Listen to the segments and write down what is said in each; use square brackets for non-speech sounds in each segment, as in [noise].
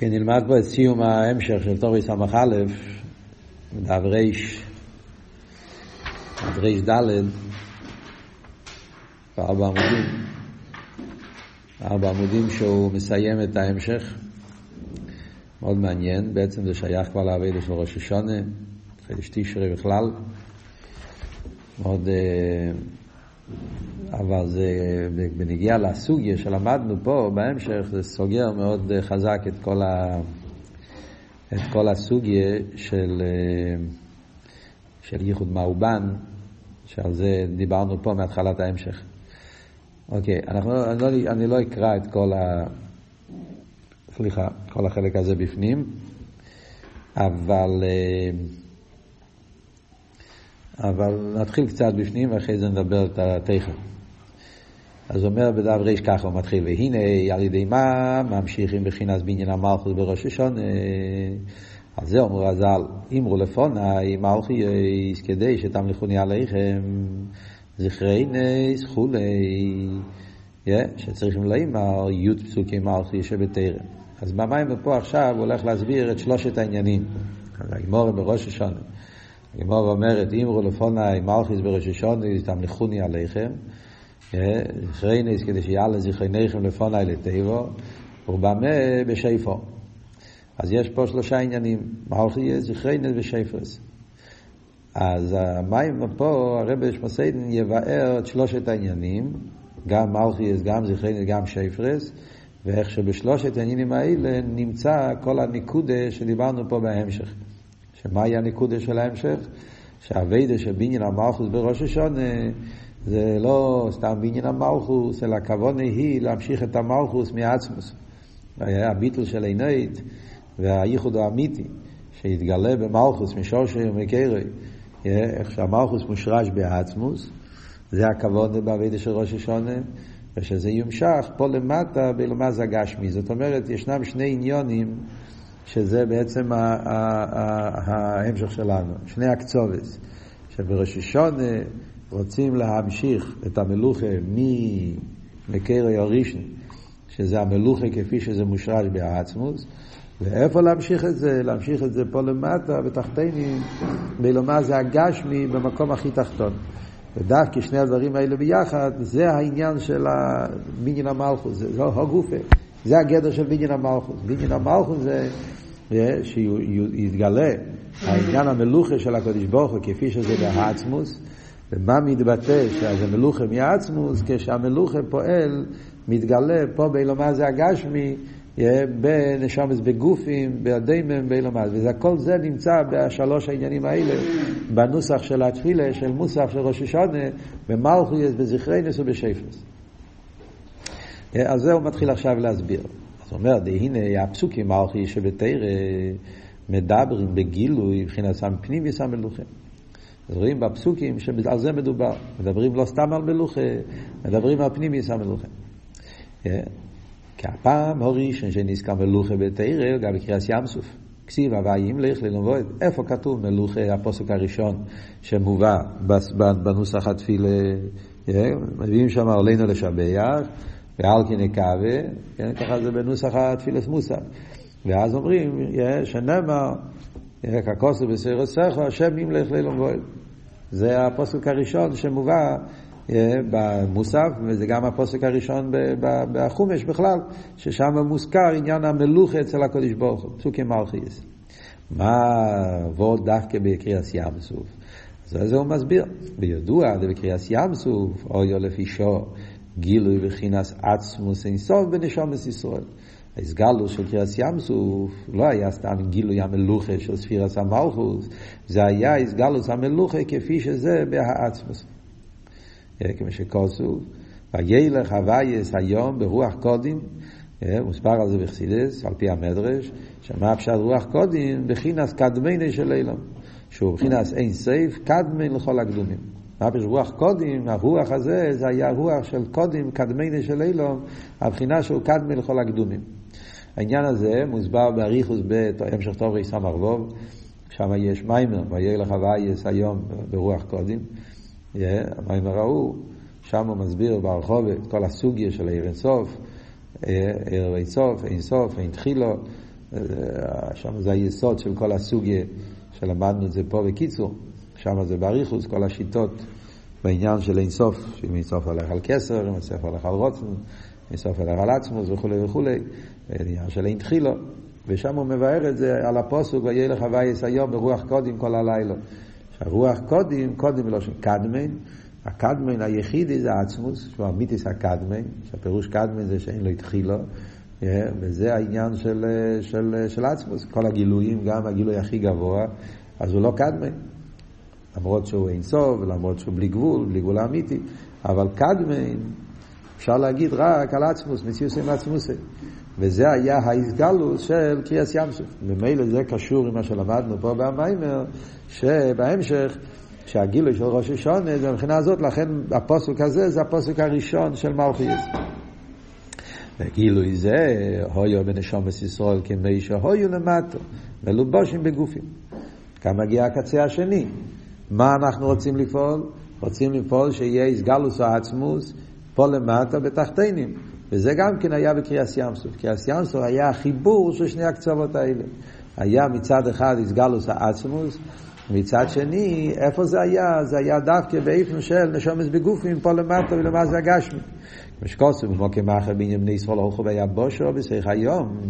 כן, נלמד פה את סיום ההמשך של תורי ס"א, דף ריש, דף ריש ד', בארבע עמודים, ארבע עמודים שהוא מסיים את ההמשך, מאוד מעניין, בעצם זה שייך כבר לעבודה של ראש השונה, חידש תשרי בכלל, מאוד... אבל זה, בנגיעה לסוגיה שלמדנו פה בהמשך, זה סוגר מאוד חזק את כל, ה, את כל הסוגיה של, של ייחוד מאובן, שעל זה דיברנו פה מהתחלת ההמשך. אוקיי, אנחנו, אני, לא, אני לא אקרא את כל ה... סליחה, כל החלק הזה בפנים, אבל... אבל נתחיל קצת בפנים ואחרי זה נדבר את התכף. אז אומר בדף ריש ככה הוא מתחיל, והנה על ידי מה ממשיכים בחינס בעניין המלכות בראש השונה. על זה אומרו רז"ל, אמרו לפוני מלכי כדי שתמליכוני עליכם זכרי נס כולי, שצריכים לאמר י' פסוקי מלכי שבתרם. אז במים ופה עכשיו הוא הולך להסביר את שלושת העניינים. הגמור בראש השונה. הגמור אומרת, אמרו לפוני מלכיס בראש השונה, תמליכוני עליכם. זכרינס כדי שיעלה זכרינכם לפוני לטבו, ובמה בשיפו. אז יש פה שלושה עניינים, מלכי זכרינס ושיפרס. אז המים פה, הרב שמסיידן יבאר את שלושת העניינים, גם מלכיס, גם זכרינס, גם שיפרס, ואיך שבשלושת העניינים האלה נמצא כל הניקודה שדיברנו פה בהמשך. שמהי הניקודה של ההמשך? שהאביידה של בניין המלכוס בראש השונה זה לא סתם בניין המלכוס, אלא הכוונה היא להמשיך את המלכוס מעצמוס. הביטל של עינית והייחוד האמיתי שהתגלה במלכוס משורשי ומקרי, איך שהמלכוס מושרש בעצמוס, זה הכוונה בעבידה של ראש השונה, ושזה יומשך פה למטה בלמז הגשמי. זאת אומרת, ישנם שני עניונים שזה בעצם ההמשך שלנו, שני הקצובס, שבראש השונה רוצים להמשיך את המלוכה ממקרי הראשון, שזה המלוכה כפי שזה מושרש בעצמוס, ואיפה להמשיך את זה? להמשיך את זה פה למטה, בתחתינים, בלומר זה הגשמי במקום הכי תחתון. ודווקא שני הדברים האלה ביחד, זה העניין של בניין המלכוס, זה לא הגופה, זה הגדר של בניין המלכוס. בניין המלכוס זה שיתגלה העניין המלוכה של הקדוש ברוך הוא כפי שזה בעצמוס, ומה מתבטא שזה מלוכה מעצמוס, כשהמלוכה פועל, מתגלה פה באילומה זה הגשמי, בנשומס בגופים, באדיימם, באילומס. וכל זה נמצא בשלוש העניינים האלה, בנוסח של התפילה, של מוסח של ראש השונה, במלכויס, בזכרינס ובשפס. אז זה הוא מתחיל עכשיו להסביר. אז הוא אומר, הנה הפסוקים מלכי שבתרא מדברים בגילוי מבחינת סם פנימי סם מלוכה. אז רואים בפסוקים שעל זה מדובר. מדברים לא סתם על מלוכה, מדברים על פנימי סם מלוכה. כי הפעם הראשון שנזכר מלוכה בתרא, גם בקריאת ים סוף. כסיב הווי ימלך ללמוד. איפה כתוב מלוכה, הפוסק הראשון שמובא בנוסח התפילה, מביאים שם עלינו לשבח, ועל כי נקווה, כן, ככה זה בנוסח התפילס מוסף. ואז אומרים, שנאמר, ככוסו בסיר סכו, השם ימלך ללמוד. זה הפוסק הראשון שמובא במוסף, וזה גם הפוסק הראשון בחומש בכלל, ששם מוזכר עניין המלוכה אצל הקודש ברוך הוא, פסוקי מלכיס. מה עבוד דווקא בקריאת ים סוף? זה הוא מסביר. בידוע, זה בקריאת ים סוף, אויו לפי שור, גילוי וחינס עצמוס אינסוף בנשומת ישראל. ההסגלו של קריאת ים סוף לא היה סתם גילוי המלוכה של ספירס המלכוס, זה היה הסגלוס המלוכה כפי שזה בהעצמוס. כמו שכוסו, וילך הווייס היום ברוח קודים, מוסבר על זה בחסידס, על פי המדרש, שמה פשט רוח קודים בחינס קדמייני של אילם, שהוא בחינס אין סייף קדמי לכל הקדומים. פירוש רוח קודים, הרוח הזה, זה היה רוח של קודים, קדמייני של אילום, הבחינה שהוא קדמי לכל הקדומים. העניין הזה מוסבר באריכוס בהמשך טוב ריסם ארבוב, שם יש מיימר, וילך הווייס היום ברוח קודים. המיימר ההוא, שם הוא מסביר ברחוב את כל הסוגיה של עיר אינסוף, עיר אינסוף, אינסוף, אין תחילו, שם זה היסוד של כל הסוגיה שלמדנו את זה פה בקיצור, שם זה באריכוס, כל השיטות בעניין של אינסוף, שאם אינסוף הולך על כסר, אם אינסוף הולך על רוצן, אינסוף הולך על עצמוס וכולי וכולי, בעניין של אין תחילו, ושם הוא מבאר את זה על הפוסוק, וילך הווייס היום ברוח קודים כל הלילה. שהרוח קודים, קודים מלושן קדמן, הקדמן היחידי זה עצמוס, שהוא אמיתיס הקדמן, שהפירוש קדמן זה שאין לו התחילו, וזה העניין של, של, של עצמוס, כל הגילויים, גם הגילוי הכי גבוה, אז הוא לא קדמן. למרות שהוא אין סוף, ולמרות שהוא בלי גבול, בלי גבול האמיתי, אבל קדמן, אפשר להגיד רק על עצמוס, מציוס עם עצמוסי. וזה היה ההסגלוס של קריאס ים. ממילא זה קשור עם מה שלמדנו פה במיימר, שבהמשך, שהגילוי של ראש השונה, זה מבחינה הזאת, לכן הפוסק הזה זה הפוסק הראשון של מלכיאס. וגילוי זה, הויו בנשומת ישראל כמי שהויו למטו, מלובושים בגופים. כאן מגיע הקצה השני. מה אנחנו רוצים לפעול? רוצים לפעול שיהיה איסגלוס או עצמוס פה למטה בתחתינים. וזה גם כן היה בקריאס ים סוף. קריאס ים סוף היה החיבור של שני הקצוות האלה. היה מצד אחד איסגלוס העצמוס, מצד שני, איפה זה היה? זה היה דווקא באיפן של נשומס בגופים פה למטה ולמה זה הגשמי. משקוסו במוקם מאחר בעניין בני ישראל הולכו ביבושו בשיח היום.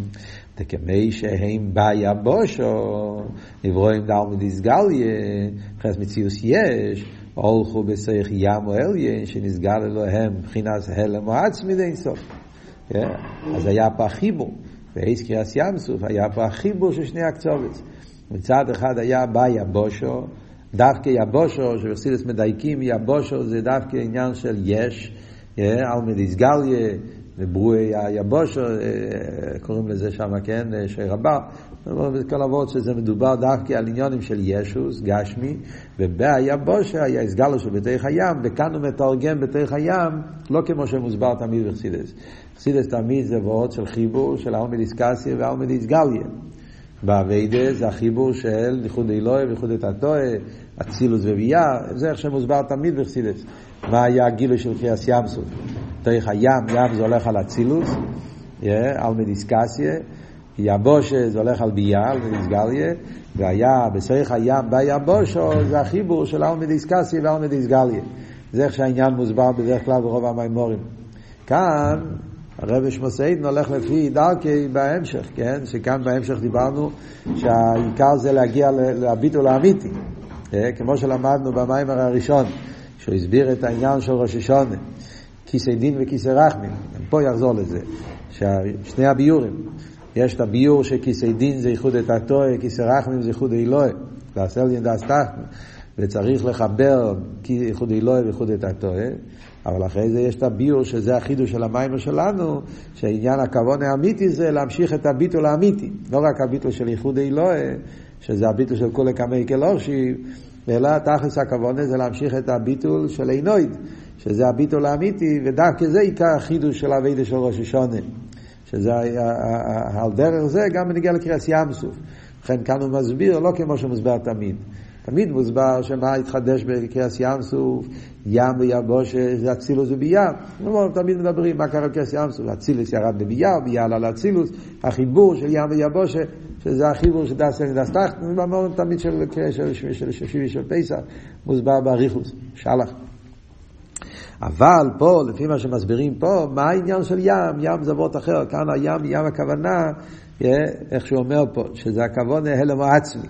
דכמי שהם ביבושו, נברואים דלמי דיסגליה, חס מציאוס יש, הולכו בשיח ים או אליין, שנסגל אלוהם מבחינת הלם או עצמי די סוף. אז היה פה החיבור, ואיס קריאס ים סוף, היה פה החיבור של שני הקצובץ. מצד אחד היה ביבושו, דווקא יבושו, שבחסידס מדייקים, יבושו זה דווקא עניין של יש, על מדיסגליה, וברוי היבושו, קוראים לזה שם, כן, שרבה, כל אבות שזה מדובר דווקא על עניונים של ישוס, גשמי, ובהיבושו היה הסגלו של בתוך הים, וכאן הוא מתרגם בתוך הים, לא כמו שמוסבר תמיד בחסידס. חסידס תמיד זה וורד של חיבור של האומדיסקסיה והאומדיסגליה. באביידה זה החיבור של ייחוד אלוהי וייחוד התתוה, אצילוס וביאה, זה איך שמוסבר תמיד בחסידס. מה היה הגילוי של קריאס ים סוף? תריך הים, ים זה הולך על אצילוס, על מדיסקסיה, יבושה זה הולך על ביאה, על מדיסגליה, והיה בסריך הים ביבושו זה החיבור של על מדיסקסיה ועל מדיסגליה. זה איך שהעניין מוסבר בדרך כלל ברוב המימורים. כאן הרב שמוסיידן הולך לפי דרכי בהמשך, כן? שכאן בהמשך דיברנו שהעיקר זה להגיע לביטול האמיתי. כמו שלמדנו במיימר הראשון, שהוא הסביר את העניין של ראש השונה, כיסא דין וכיסא רחמים, פה יחזור לזה, שני הביורים, יש את הביור שכיסא דין זה ייחוד את התועה, כיסא רחמים זה ייחוד אלוהי, לעשל דין דס תחתן, וצריך לחבר ייחוד אלוהי וייחוד את התועה, אבל אחרי זה יש את הביור שזה החידוש של המים שלנו, שעניין הכוון האמיתי זה להמשיך את הביטול האמיתי, לא רק הביטול של ייחוד אלוהי, שזה הביטול של כולי קמי כלושי, אלא תכלס הכוונה זה להמשיך את הביטול של עינויד, שזה הביטול האמיתי, ודווקא זה עיקר החידוש של אבידה של ראש השונה. שזה על דרך זה גם בנגיע לקריאס ים סוף. לכן כאן הוא מסביר, לא כמו שמוסבר תמיד. תמיד מוסבר שמה התחדש בקריאס ים סוף, ים ויבוש, זה אצילוס וביאה. תמיד מדברים מה קרה בקריאס ים סוף, אצילוס ירד לביאה, ביאה עלה לאצילוס, החיבור של ים ויבושה. שזה החיבור של דס אין דס תחת, במאמרים תמיד של שישי של פסח, מוסבר באריכוס, שלח. אבל פה, לפי מה שמסבירים פה, מה העניין של ים? ים זה וורט אחר, כאן הים, ים הכוונה, איך שהוא אומר פה, שזה הכוונה הלם העצמי.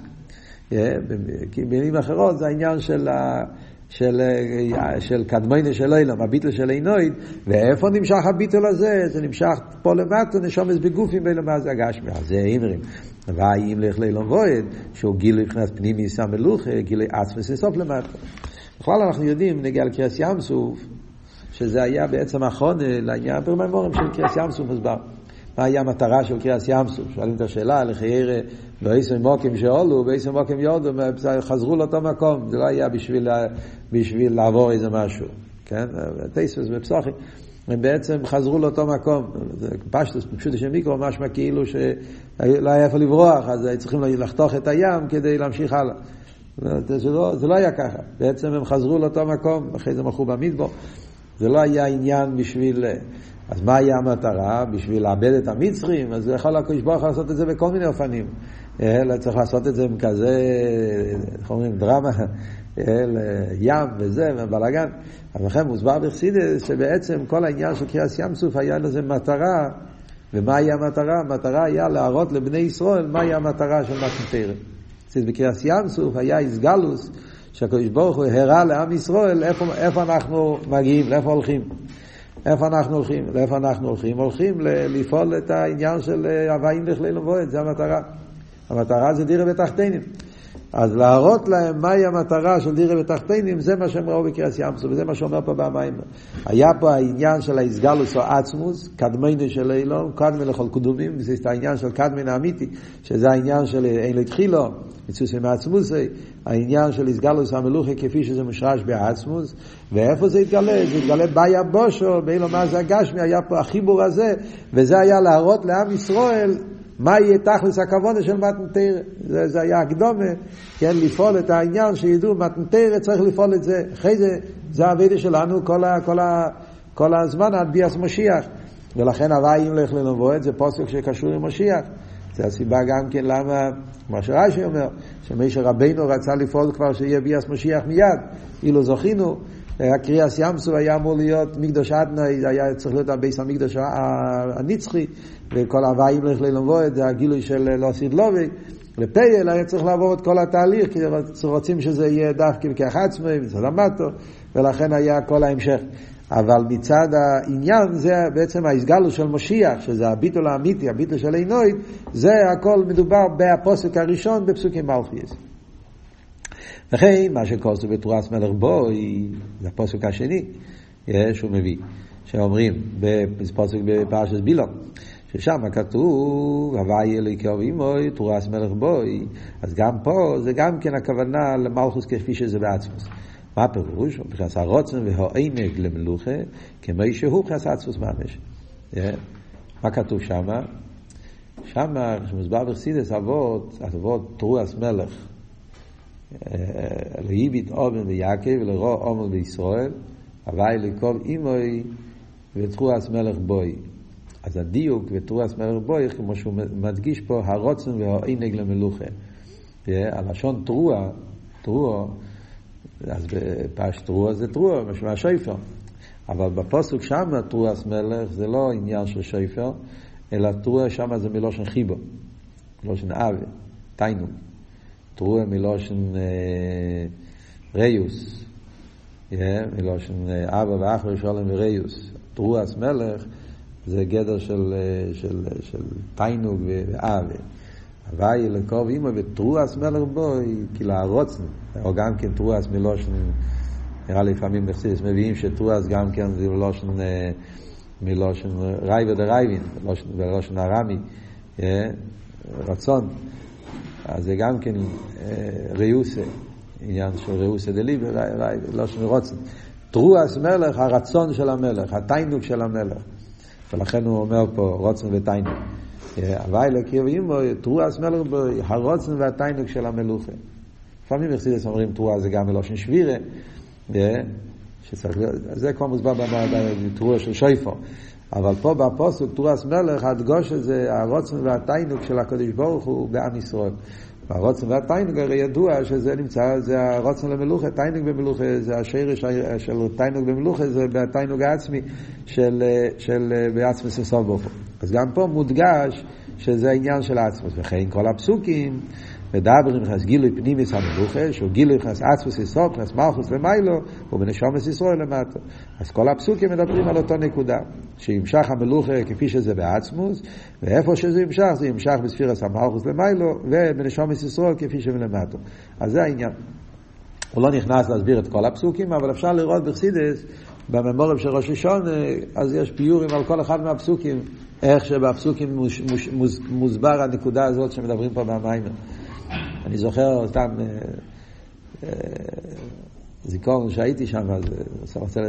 כי במילים אחרות זה העניין של ה... של, של קדמיינה של אילם, הביטל של עינויד, ואיפה נמשך הביטל הזה? זה נמשך פה למטה, נשומס בגופים באילם מה זה הגשמי, אז זה אימרים. והאם לך לאילום וויד, שהוא גילוי מבחינת פנימי סם מלוכה, גילוי עצמס לסוף למטה. בכלל אנחנו יודעים, נגיע לקריאס ים סוף, שזה היה בעצם אחרון לעניין פרמיימורים של קריאס ים סוף מוסבר. מה היה המטרה של קריאס ים סוף? שואלים את השאלה, לחיירה, באיסם מוקים שעולו, באיסם מוקים יורדו, חזרו לאותו מקום, זה לא היה בשביל, בשביל לעבור איזה משהו, כן? טייסוס בפסוחים. הם בעצם חזרו לאותו מקום. פשטוס, פשוט יש מיקרו, משמע כאילו שלא היה איפה לברוח, אז צריכים לחתוך את הים כדי להמשיך הלאה. זה לא, זה לא היה ככה. בעצם הם חזרו לאותו מקום, אחרי זה מכרו במדבור. זה לא היה עניין בשביל... אז מה היה המטרה? בשביל לאבד את המצרים? אז יכול הקדוש ברוך הוא לעשות את זה בכל מיני אופנים. אלא צריך לעשות את זה עם כזה, איך אומרים, דרמה, ים וזה, ובלאגן. אז לכן מוסבר בחסידס שבעצם כל העניין של קריאס ים סוף היה לזה מטרה, ומהי המטרה? המטרה היה להראות לבני ישראל מהי המטרה של מתנתרא. בקריאס ים סוף היה איסגלוס, שהקדוש ברוך הוא הראה לעם ישראל איפה, איפה אנחנו מגיעים, לאיפה הולכים. איפה אנחנו הולכים? לאיפה אנחנו הולכים? הולכים לפעול את העניין של הוואים לכלי לבועד, זה המטרה. המטרה זה דירה בתחתינים. אז להראות להם מהי המטרה של דירה בתחתינים, זה מה שהם ראו בקריאת ים וזה מה שאומר פה במים. היה פה העניין של האיסגלוס או עצמוס, קדמיינו של אילון, קדמי לכל קדומים, זה העניין של קדמין האמיתי, שזה העניין של אין לתחילו, מצוסי מעצמוסי, העניין של איסגלוס המלוכה כפי שזה מושרש בעצמוס, ואיפה זה התגלה? זה התגלה ביה בושו, באילו מה זה הגשמי, היה פה החיבור הזה, וזה היה להראות לעם ישראל מה יהיה תכלס הכוונה של מתנתרא? זה, זה היה הקדומה, כן, לפעול את העניין שידעו מתנתרא צריך לפעול את זה. אחרי זה, זה הווידה שלנו כל, ה, כל, ה, כל הזמן עד ביאס משיח. ולכן הוואי אם לך לנבואת זה פוסק שקשור עם משיח. זה הסיבה גם כן למה, מה שרש"י אומר, שמשה רבינו רצה לפעול כבר שיהיה ביאס משיח מיד, אילו זכינו. הקריאס ימסו היה אמור להיות מקדוש אדנאי, זה היה צריך להיות הביס המקדוש הנצחי, וכל הוואים לך ללמוד, זה הגילוי של לא לובי. לפייל היה צריך לעבור את כל התהליך, כי רוצים שזה יהיה דווקא בכך עצמי, מצד המטו, ולכן היה כל ההמשך. אבל מצד העניין זה בעצם ההסגלו של משיח, שזה הביטול האמיתי, הביטול של עינוי, זה הכל מדובר בפוסק הראשון בפסוקים מלכיאס. וכן, מה שכוסו בתרועת מלך בוי, זה הפוסק השני, שהוא מביא, שאומרים בפוסק בפרשת בילון, ששם כתוב, הוואי אלוהיקו ואימוי, תרועת מלך בוי, אז גם פה זה גם כן הכוונה למלכוס כפי שזה בעצמוס. מה הפירוש? מבחינת הרוצן והעונג למלוכה, כמו שהוא מבחינת עצמוס ממש. מה כתוב שמה? שמה, כשמוסבר בחסידס אבות, אבות תרועת מלך, להיביט אובן ביעקב ולרוא אומן בישראל, הוואי לקוב אימוי ותרועס מלך בוי. אז הדיוק ותרועס מלך בוי, כמו שהוא מדגיש פה, הרוצן והעינג למלוכה. הלשון תרוע, תרוע, אז בפש תרוע זה תרוע, משמע שויפר. אבל בפוסק שם תרועס מלך זה לא עניין של שויפר, אלא תרוע שם זה מלושן חיבו, מלושן אבי, תיינום. תרועה מלושן ריוס, מלושן אבא ואחר שולם וריוס. תרועס מלך זה גדר של, של, של תיינוג ואבי. הוואי לקרוב אימא ותרועס מלך בו כאילו הרוצן, או גם כן תרועס מלושן, נראה לי לפעמים נחסיס, מביאים שתרועס גם כן זה מלושן, מלושן רייבר דרייבין, מלושן ארמי, רצון. אז זה גם כן ריוסה, עניין של ריוסה דליב, לא של רוצן. תרועס מלך, הרצון של המלך, התיינוק של המלך. ולכן הוא אומר פה רוצן ותיינוק. הוואי לקיר ואימו, תרועס מלך בו, הרוצן והתיינוק של המלוכה. לפעמים יחסידס אומרים תרועה זה גם מלושן שבירה, שצריך להיות, זה כבר מוסבר בתרועה של שויפו. אבל פה בפוסק תורס מלך הדגוש הזה הרוצן והתיינוק של הקדוש ברוך הוא בעם ישראל. והרוצן והתיינוק הרי ידוע שזה נמצא, זה הרוצן למלוכה, תיינוק במלוכה, זה השרש של תיינוק במלוכה, זה בתיינוק העצמי של, של בעצמי ססוב ברוך אז גם פה מודגש שזה העניין של עצמוס, וכן כל הפסוקים מדברים נכנס גילוי פנימיס המלוכה, שהוא גילוי נכנס עצמוס יסוד, נכנס מלכוס למיילו, ובנשומס ישראל למטה. אז כל הפסוקים מדברים על אותו נקודה, שימשך המלוכה כפי שזה בעצמוס, ואיפה שזה ימשך, זה ימשך בספירס המלכוס למיילו, ובנשומס ישראל כפי שמלמטה. אז זה העניין. הוא לא נכנס להסביר את כל הפסוקים, אבל אפשר לראות בחסידס, בממורים של ראש ראשון, אז יש פיורים על כל אחד מהפסוקים, איך שבפסוקים מוש, מוש, מוש, מוסבר הנקודה הזאת שמדברים פה במיימר. אני זוכר סתם אה, אה, זיכרון שהייתי שם, אז אני רוצה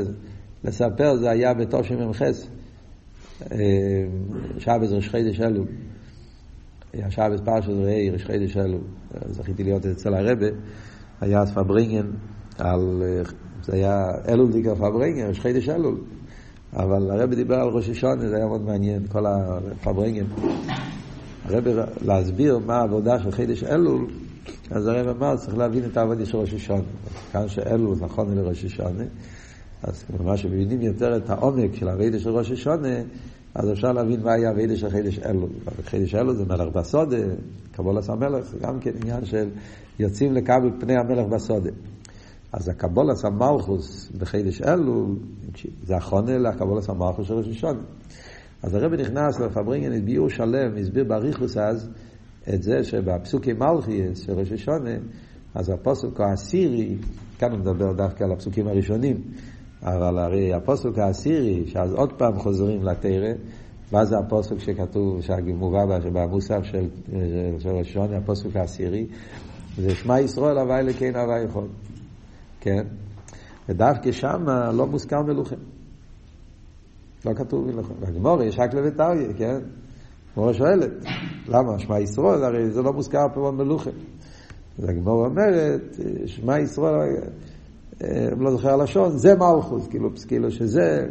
לספר, זה היה בתושמ"ח, אה, שבס ראש חידש אלול. היה שבס פרשת ראי ראש חידש אלול. זכיתי להיות אצל הרבה, היה אז פברינגן, על, זה היה אלול דיקר פברינגן, ראש חידש אלול. אבל הרבי דיבר על ראש השונה, זה היה מאוד מעניין, כל הפברינגים. הרבי, להסביר מה העבודה של חידש אלול, אז הרבי אמר, צריך להבין את העבודה של ראש השונה. כאן שאלול נכון לראש השונה, אז מה שמבינים יותר את העומק של העבודה של ראש השונה, אז אפשר להבין מה היה העבודה של חידש אלול. חידש אלול זה מלך בסודה, קבולת המלך, גם כן עניין של יוצאים לקבל פני המלך בסודה. אז הקבולת המלכוס בחידש אלול, זה החונה לקבולת המלכוס של ראש השונה. אז הרבי נכנס לפברינגן ביור שלם, הסביר באריכוס אז את זה שבפסוקי מלכיאס של ראש השונה, אז הפוסק העשירי, כאן הוא מדבר דווקא על הפסוקים הראשונים, אבל הרי הפוסק העשירי, שאז עוד פעם חוזרים לתרא, מה זה הפוסק שכתוב, שמובא במוסף של, של ראש השונה, הפוסק העשירי, זה שמע ישראל הווי לקין הווי יכול, כן? ודווקא שם לא מוזכר מלוכה. לא כתוב מלוכה. בגמור יש רק לביתריה, כן? גמור שואלת, למה? שמע ישראל, הרי זה לא מוזכר פה במלוכה. אז הגמור אומרת, שמע ישראל, אני לא זוכר הלשון, זה מלכוס, כאילו, כאילו שזה,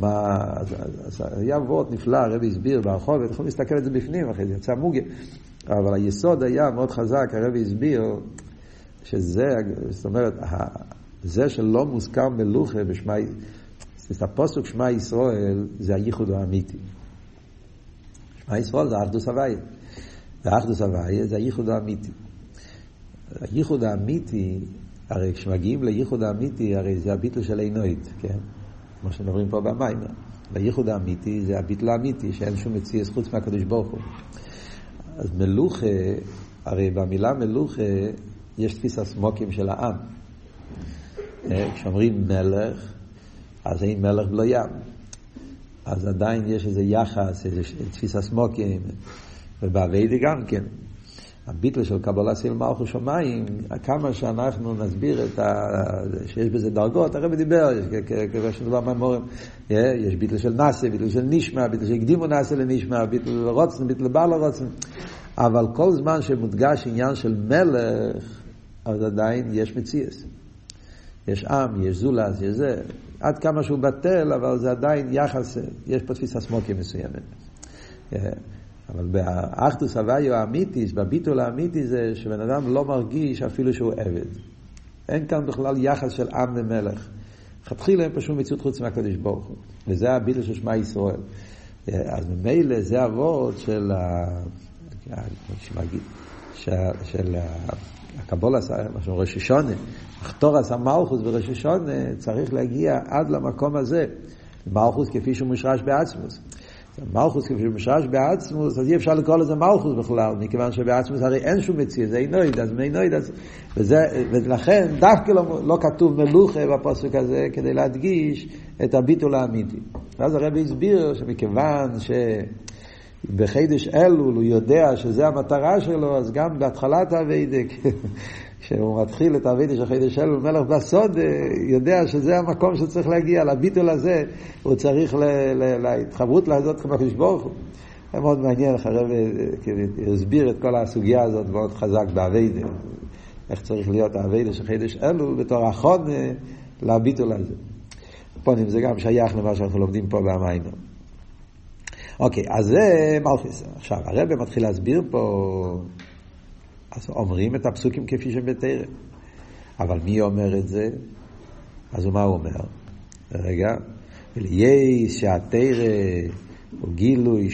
מה, אז, אז היה וורט נפלא, הרבי הסביר ברחוב, אתם יכולים להסתכל על זה בפנים, אחרי זה יצא מוגה, אבל היסוד היה מאוד חזק, הרבי הסביר שזה, זאת אומרת, זה שלא מוזכר מלוכה בשמע, זאת הפוסק שמע ישראל זה הייחוד האמיתי. שמע ישראל זה אחדוס הוויה. ואחדוס הוויה זה הייחוד האמיתי. הייחוד האמיתי, הרי כשמגיעים לייחוד האמיתי, הרי זה הביטל של עינויד, כן? כמו שמדברים פה במים. והייחוד האמיתי זה הביטל האמיתי, שאין שום מציאס חוץ מהקדוש ברוך הוא. אז מלוכה, הרי במילה מלוכה יש תפיסה סמוקים של העם. כשאומרים מלך, אז אין מלך בלא ים. אז עדיין יש איזה יחס, איזה תפיסה סמוקים, ובאביידי גם כן. הביטל של קבלה סיל מלכו שמיים, כמה שאנחנו נסביר את ה... שיש בזה דרגות, הרב דיבר, כיוון שדבר מהמורים, יש ביטל של נאסה, ביטל של נשמע, ביטל שהקדימו נאסה לנשמע, ביטל רוצן, ביטל בעל הרוצן, אבל כל זמן שמודגש עניין של מלך, אז עדיין יש מציאס. יש עם, יש זולס, יש זה, עד כמה שהוא בטל, אבל זה עדיין יחס, יש פה תפיסה סמוקי מסוימת. אבל באחדוס הוויו האמיתיס, בביטול האמיתי זה שבן אדם לא מרגיש אפילו שהוא עבד. אין כאן בכלל יחס של עם ומלך. לכתחילה אין פשוט מציאות חוץ מהקדוש ברוך הוא. וזה הביטול של שמע ישראל. אז ממילא זה אבות של ה... של, של הקבולה, מה שאומר ראש אחתורס המלכוס בראש השונה, צריך להגיע עד למקום הזה. מלכוס כפי שהוא מושרש בעצמוס. מלכוס כפי שהוא מושרש בעצמוס, אז אי אפשר לקרוא לזה מלכוס בכלל, מכיוון שבעצמוס הרי אין שום מציאות, זה אינויד, אז מאינויד, אז... וזה, ולכן דווקא לא, לא כתוב מלוכה בפוסק הזה, כדי להדגיש את הביטול האמיתי. ואז הרבי הסביר שמכיוון ש... בחידש אלול הוא יודע שזה המטרה שלו, אז גם בהתחלת האביידק, [laughs] כשהוא מתחיל את האביידק של חידש אלול, מלך בסוד, יודע שזה המקום שצריך להגיע, לביטול הזה, הוא צריך להתחברות לזאת כמו הקדוש ברוך הוא. זה מאוד מעניין, איך הרב הסביר את כל הסוגיה הזאת מאוד חזק באביידק, איך צריך להיות האביידק של חידש אלול בתור אחרון לביטול הזה. פונים זה גם שייך למה שאנחנו לומדים פה במים. אוקיי, אז זה מלכיס. עכשיו, הרב מתחיל להסביר פה, אז אומרים את הפסוקים כפי שהם בתרם. אבל מי אומר את זה? אז מה הוא אומר? רגע, ולייס שהתרא הוא גילוי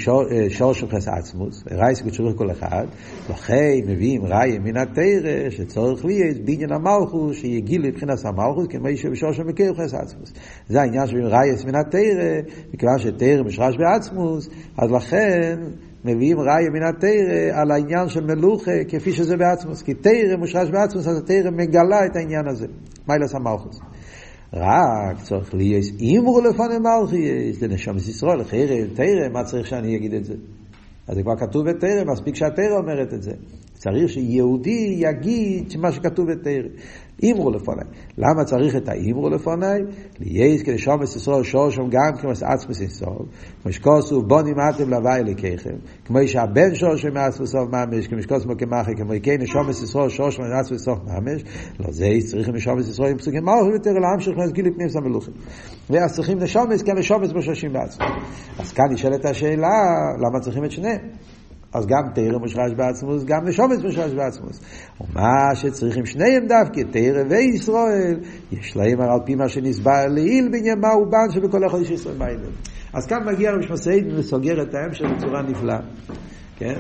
שור של חס עצמוס, רייס וצורך כל אחד, לכן מביאים ראי מן התרא שצורך להיות בעניין המלכוס, שיהיה גילוי מבחינת המלכוס, כמו שבשור של מקר חס עצמוס. זה העניין שמביאים רייס מן התרא, מכיוון שתרא משרש בעצמוס, אז לכן מביאים ראי מן התרא על העניין של מלוכה כפי שזה בעצמוס, כי תרא מושרש בעצמוס, אז התרא מגלה את העניין הזה, מיילס המלכוס. רק צריך להיות אימרו לפני מלכיאס, לנשום ישראל, חרם, תרם, מה צריך שאני אגיד את זה? אז זה כבר כתוב בתרם, מספיק שהתרם אומרת את זה. צריך שיהודי יגיד מה שכתוב בתרא. אימרו לפניי. למה צריך את האימרו לפניי? לייס כדי שומס ישראל שורשם גם כמו עצמס ישראל. כמו שכוסו בונים אתם להווי אליקיכם. כמו שהבן שורשם מעצמס ישראל ממש, כמו שכוסו כמחי, כמו כן שומס ישראל שורשם מעצמס ישראל ממש. לא זה צריכים לשומס ישראל עם פסוקים מהו יותר להמשיך להסגיל לפני סמלוכים. ואז צריכים לשומס כי המשומס בשורשים בעצמם. אז כאן נשאלת השאלה, למה צריכים את שניהם? אז גם תרא מושרש בעצמוס, גם נשומת מושרש בעצמוס. ומה שצריכים שניהם דווקא, תרא וישראל, יש להם על פי מה שנסבר לעיל בעניין מה הוא בן שבכל אחד יש ישראל מיילים. אז כאן מגיע רבי שמסעידן וסוגר את ההמשך בצורה נפלאה. כן?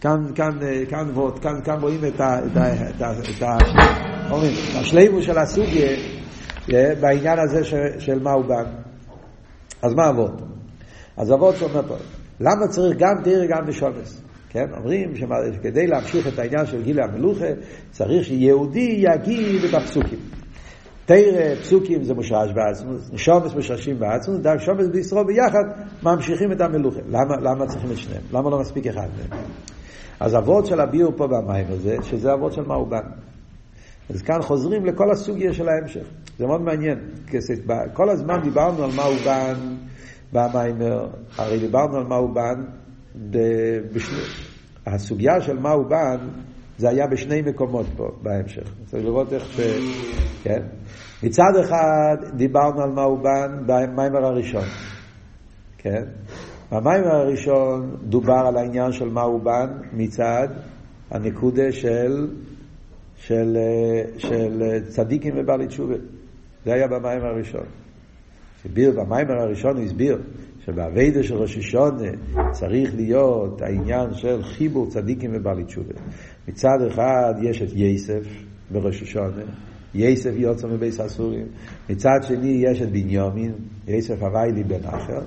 כאן, כאן, כאן, ועוד, כאן, כאן רואים את ה... את ה... את ה... את ה... אומרים, השלימו של הסוגיה בעניין הזה של, של מה הוא בן. אז מה אבות? אז אבות שאומר פה, למה צריך גם תרא גם נשומס? כן, אומרים שכדי להמשיך את העניין של גילי המלוכה, צריך שיהודי יגיד את הפסוקים. תרא, פסוקים זה מושרש בעצמוס, נשומס מושרשים בעצמוס, דם שומס בישראל ביחד ממשיכים את המלוכה. למה, למה צריכים את שניהם? למה לא מספיק אחד מהם? אז אבות של הביאו פה במים הזה, שזה אבות של מאובן. אז כאן חוזרים לכל הסוגיה של ההמשך. זה מאוד מעניין. כל הזמן דיברנו על מאובן, במיימר, הרי דיברנו על מה הוא בן, בשני, הסוגיה של מה הוא בן זה היה בשני מקומות פה בהמשך. צריך לראות איך ש... כן? מצד אחד דיברנו על מה הוא בן במיימר הראשון. כן? במיימר הראשון דובר על העניין של מה הוא בן מצד הנקודה של, של, של צדיקים ובעלי תשובה. זה היה במיימר הראשון. הסביר במיימר הראשון, הוא הסביר שבאביידה של ראש השונה צריך להיות העניין של חיבור צדיקים ובעלי תשובה. מצד אחד יש את יסף בראש השונה, יסף יוצא מבייס הסורים, מצד שני יש את בנימין, יסף הווי לי בן אחר,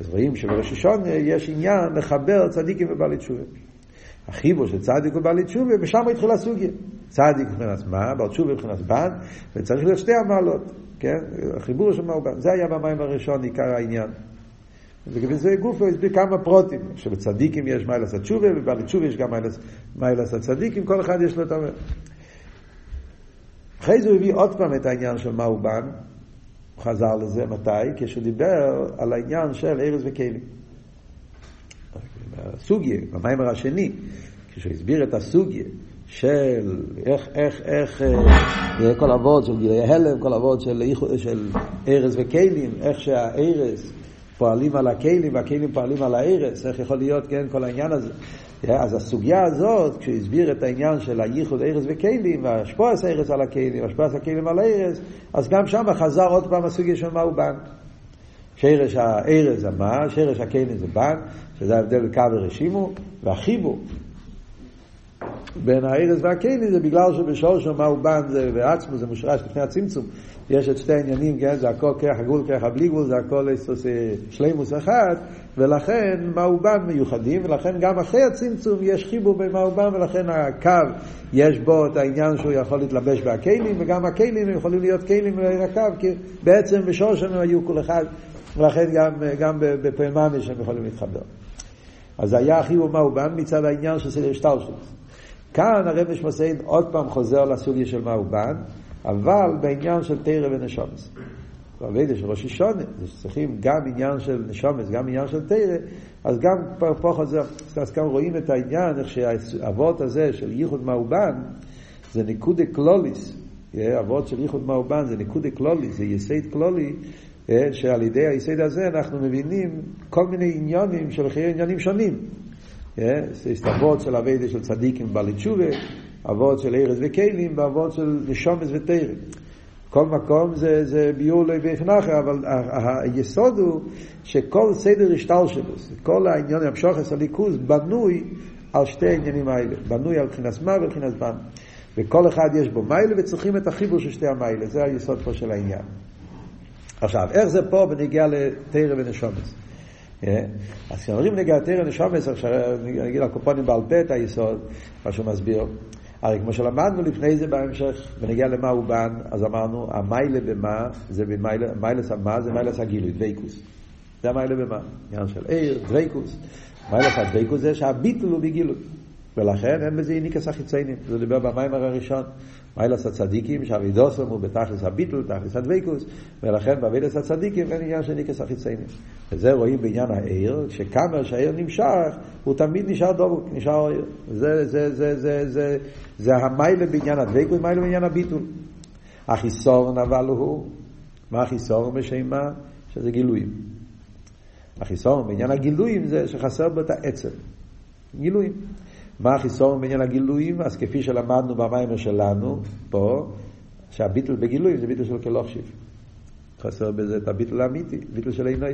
אז רואים שבראש השונה יש עניין לחבר צדיקים ובעלי תשובה. החיבור של צדיק ובעלי תשובה, ושם התחילה הסוגיה. צדיק מבחינת מה, בעל תשובה מבחינת בן, וצריך להיות שתי המעלות. כן? החיבור של מרבן. זה היה במים הראשון עיקר העניין. ובזה גוף הוא הסביר כמה פרוטים, שבצדיקים יש מיילס התשובה, ובעלי תשובה יש גם מיילס הצדיקים, כל אחד יש לו את ה... אחרי זה הוא הביא עוד פעם את העניין של מהו בן, הוא חזר לזה, מתי? כשהוא דיבר על העניין של ארז וכלים. הסוגיה, במיימר השני, כשהוא הסביר את הסוגיה, של איך, איך, איך, אה, כל אבות של גילי הלם, כל אבות של, של ארז וכלים, איך שהארז פועלים על הכלים והכלים פועלים על הארז, איך יכול להיות, כן, כל העניין הזה. אז הסוגיה הזאת, כשהוא הסביר את העניין של הייחוד ארז וכלים, והשפועס הארז על הכלים, והשפועס הכלים על הארז, אז גם שם חזר עוד פעם הסוגיה של מהו בנק. שרש הארז זה מה, שרש הכלים זה בנק, שזה ההבדל בקו ורשימו, והחיבור בין הארז והכלי זה בגלל שבשורשו מה הוא בן זה בעצמו זה מושרש לפני הצמצום. יש את שתי העניינים כן? זה הכל כרך הגבול כרך הבלי גבול זה הכל שלימוס אחד ולכן מה הוא בן מיוחדים ולכן גם אחרי הצמצום יש חיבור בין מה הוא בן ולכן הקו יש בו את העניין שהוא יכול להתלבש בהכלים וגם הכלים יכולים להיות כלים לעיר הקו כי בעצם בשורשו הם היו כל אחד ולכן גם, גם בפעממש הם יכולים להתחבר. אז היה החיבור מה הוא בן מצד העניין של סדר שטלשלוס כאן הרב משמעסיין עוד פעם חוזר לסוגיה של מה הוא בן, אבל בעניין של תרא ונשומס. בעבידה של ראש השונה, צריכים גם עניין של נשומס, גם עניין של תרא, אז גם פה, חוזר, אז כאן רואים את העניין, איך שהאבות הזה של ייחוד מאובן, זה ניקודי קלוליס, אבות של ייחוד מאובן זה ניקודי קלוליס, זה יסייד קלולי, שעל ידי היסייד הזה אנחנו מבינים כל מיני עניונים של חיי עניינים שונים. זה הסתבות של אביידה של צדיקים בעלי תשובה, אבות של ארז וכלים, ואבות של נשומס ותרם. כל מקום זה, זה ביור לבית אחר, אבל היסוד הוא שכל סדר השטל שלו, כל העניין המשוחס הליכוז בנוי על שתי העניינים האלה, בנוי על מבחינת מה ובחינת בן. וכל אחד יש בו מיילה וצריכים את החיבור של שתי המיילה, זה היסוד פה של העניין. עכשיו, איך זה פה בנגיע לתרא ונשומס? אז כשאומרים נגע תרא נשומס, עכשיו נגיד הקופונים בעל פה את היסוד, מה שהוא מסביר. הרי כמו שלמדנו לפני זה בהמשך, ונגיע למה הוא בן, אז אמרנו, המיילה במה, זה מיילס המה, זה מיילס הגילוי, דוויקוס. זה המעלה במה, עניין של עיר, דבקות. מעלת הדבקות זה שהביטול הוא בגילוי. ולכן אין בזה יניקת החיצונים. זה דיבר במאמר הראשון. מעלת הצדיקים, שעבודתם הוא בתכלית הביטול, תכלית הדבקות, ולכן בעבודת הצדיקים אין עניין של יניקת החיצונים. וזה רואים בעניין העיר, שכמה שהעיר נמשך, הוא תמיד נשאר דבוק, נשאר עיר. זה, זה, זה, זה, זה, זה המעלה בעניין הדבקות, מעלה בעניין הביטול. החיסורן אבל הוא, מה החיסורן בשם מה? שזה גילויים. החיסורן בעניין הגילויים זה שחסר בו את העצם. גילויים. מה החיסורן בעניין הגילויים? אז כפי שלמדנו במיימר שלנו, פה, שהביטל בגילויים זה ביטל של כלוכשיב. חסר בזה את הביטל האמיתי, ביטל של עינוי.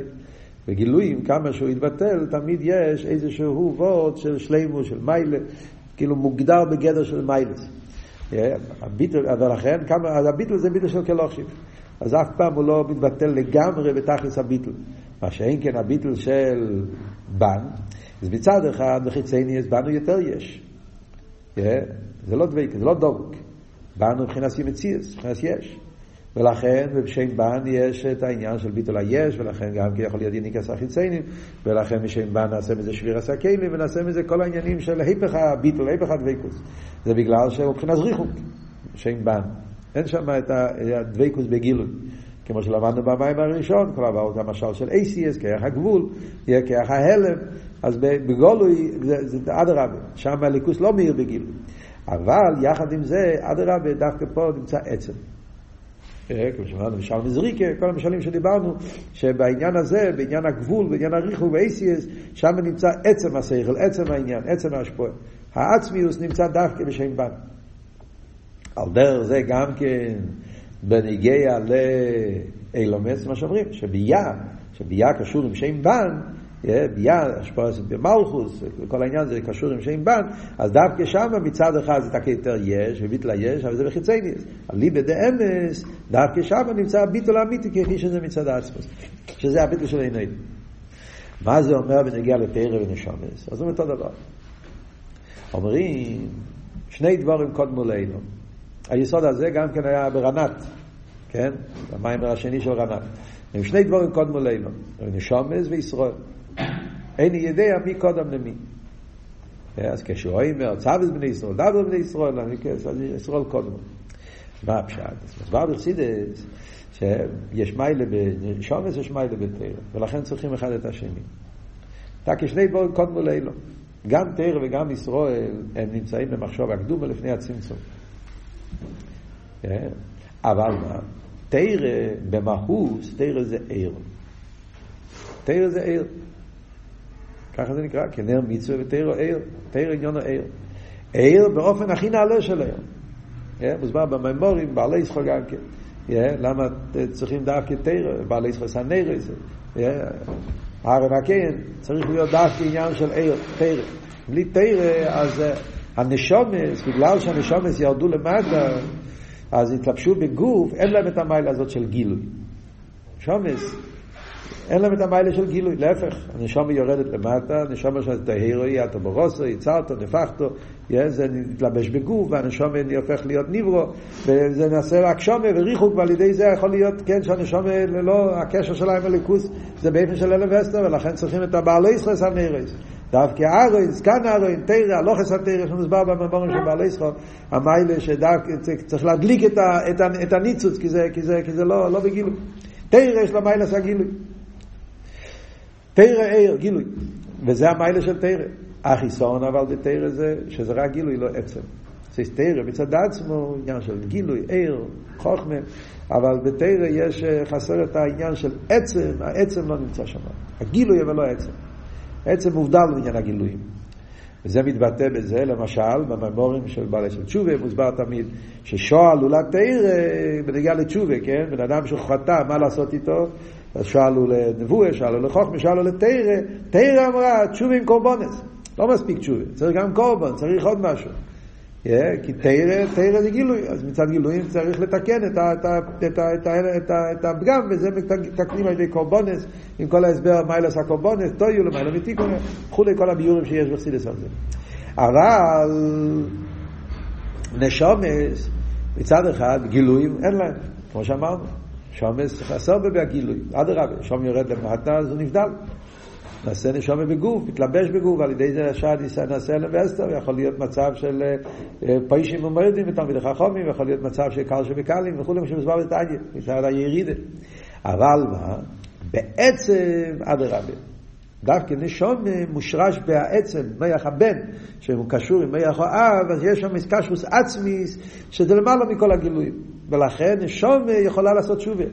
בגילויים, כמה שהוא יתבטל, תמיד יש איזשהו וורד של שלימו, של מיילה, כאילו מוגדר בגדר של מיילס. הביטל, ולכן, כמה, אז הביטל זה ביטל של כלוכשיב. אז אף פעם הוא לא מתבטל לגמרי בתכלס הביטל. מה שאין כן הביטל של בן, אז מצד אחד בחיצייני יש בנו יותר יש. Yeah, זה לא דבק, זה לא דבוק. בנו מבחינת ימציאס, מבחינת יש. ולכן בשם בן יש את העניין של ביטול היש, ולכן גם כי יכול להיות יניקס החיציינים, ולכן בשם בן נעשה מזה שביר הסקיילים, ונעשה מזה כל העניינים של היפך הביטול, היפך הדבקוס. זה בגלל שהוא מבחינת ריחוק, שם בן. אין שם את הדבקוס בגילוי. כמו שלמדנו במים הראשון, כל גם המשל של ACS, כרך הגבול, כרך ההלם, אז בגולוי זה, אדרבה, שם הליכוס לא מאיר בגילוי. אבל יחד עם זה, אדרבה, דווקא פה נמצא עצם. כמו שאמרנו, משל מזריקה, כל המשלים שדיברנו, שבעניין הזה, בעניין הגבול, בעניין הריחו ב-ACS, שם נמצא עצם השכל, עצם העניין, עצם ההשפועה. העצמיוס נמצא דווקא בשם בן. על דרך זה גם כן בניגיע לאילומס, מה שאומרים, שביה, שביה קשור עם שם בן, ביה, השפעה במלכוס, כל העניין הזה קשור עם שם בן, אז דווקא שם מצד אחד זה יותר יש, וביטל יש, אבל זה בחיצייניס. ליבה דאמס, דווקא שם נמצא הביטול האמיתי כפי שזה מצד עצמוס, שזה הביטול של עינינו. מה זה אומר בנגיע לתרא ונשומס? אז זה אותו דבר. אומרים, שני דברים קודמו לאילו. היסוד הזה גם כן היה ברנת, כן? המיימר השני של רנת. הם שני דברים קודמו לאילו, נשומס וישראל. אין יודע מי קודם למי. אז כשהוא אומר, צוויז בני ישראל, דבר בני ישראל, אז ישראל קודם. מה הפשט? אז מסבר בחסידס, שיש מיילה בנשומס, יש מיילה בתרא, ולכן צריכים אחד את השני. רק שני דברים קודמו לאילו. גם תרא וגם ישראל, הם נמצאים במחשוב הקדומה לפני הצמצום. אבל מה? תרא במהות, תרא זה עיר. תרא זה עיר. ככה זה נקרא, כנר מצווה ותרא עיר. תרא עניון העיר. עיר באופן הכי נעלה של עיר. מוסבר במימורים, בעלי ישחו גם כן. למה צריכים דווקא תרא? בעלי ישחו סנרא זה. הר הנקן צריך להיות דווקא עניין של עיר, תרא. בלי תרא, אז הנשומס, בגלל שהנשומס ירדו למטה, אז התלבשו בגוף, אין להם את המיילה הזאת של גילוי. שומס, אין להם את המיילה של גילוי, להפך, הנשומה יורדת למטה, הנשומה של טהירו, יאטו ברוסו, יצרתו, נפחתו, זה נתלבש בגוף, והנשומה הופך להיות ניברו, וזה נעשה רק שומה וריחוק, ועל ידי זה יכול להיות, כן, שהנשומה, לא, הקשר שלה עם הליכוס, זה באופן של אלף אסתר, ולכן צריכים את הבעלי ישראל סנרס. דווקא ארוין, סקן ארוין, תרא, לא חסר תרא, שמוסבר במבורים של בעלי ישראל, המיילה שצריך להדליק את, הניצוץ, כי זה, לא, לא בגילוי. תרא יש לו מיילה עשה גילוי. תרא עיר, גילוי. וזה המיילה של תרא. החיסון אבל בתרא זה, שזה רק גילוי, לא עצם. זה תרא מצד עצמו, עניין של גילוי, עיר, חוכמה, אבל בתרא יש, חסר את העניין של עצם, העצם לא נמצא שם. הגילוי אבל לא עצם. עצם מובדל בעניין הגילויים. וזה מתבטא בזה, למשל, בממורים של בעלי של תשובה, מוסבר תמיד, ששואל הוא לתרא בנגיעה לתשובה, כן? בן אדם שחטא, מה לעשות איתו? אז שאלו לנבואה, שאלו לחוכמה, שאלו לתרא, תרא אמרה, תשובה עם קורבנס. לא מספיק תשובה, צריך גם קורבן, צריך עוד משהו. Yeah, כי תרא, תרא זה גילוי, אז מצד גילויים צריך לתקן את, ה, את, ה, את, ה, את, ה, את, ה, את הפגם, וזה מתקנים על ידי קורבנס, עם כל ההסבר מיילס הקורבנס, טויו למעלה ותיקון, וכולי כל הביורים שיש בחסידס על זה. אבל נשומס, מצד אחד, גילויים אין להם, כמו שאמרנו. שומס חסר בגילוי, אדרבה, שום יורד למטה אז הוא נבדל. נעשה נשומה בגוף, מתלבש בגוף, על ידי זה השעד נעשה אלם ואסתר, יכול להיות מצב של אה, פיישים ומרדים ותלמידי חכמים, יכול להיות מצב של קל שבקלים וכולי, מה שמסבר בתניא, מצד הירידה. אבל מה? בעצם אדרבה. דווקא נשום מושרש בעצם, מח הבן, שהוא קשור עם מח האב, אז יש שם קשוס עצמיס, שזה למעלה מכל הגילויים. ולכן נשום יכולה לעשות שובה.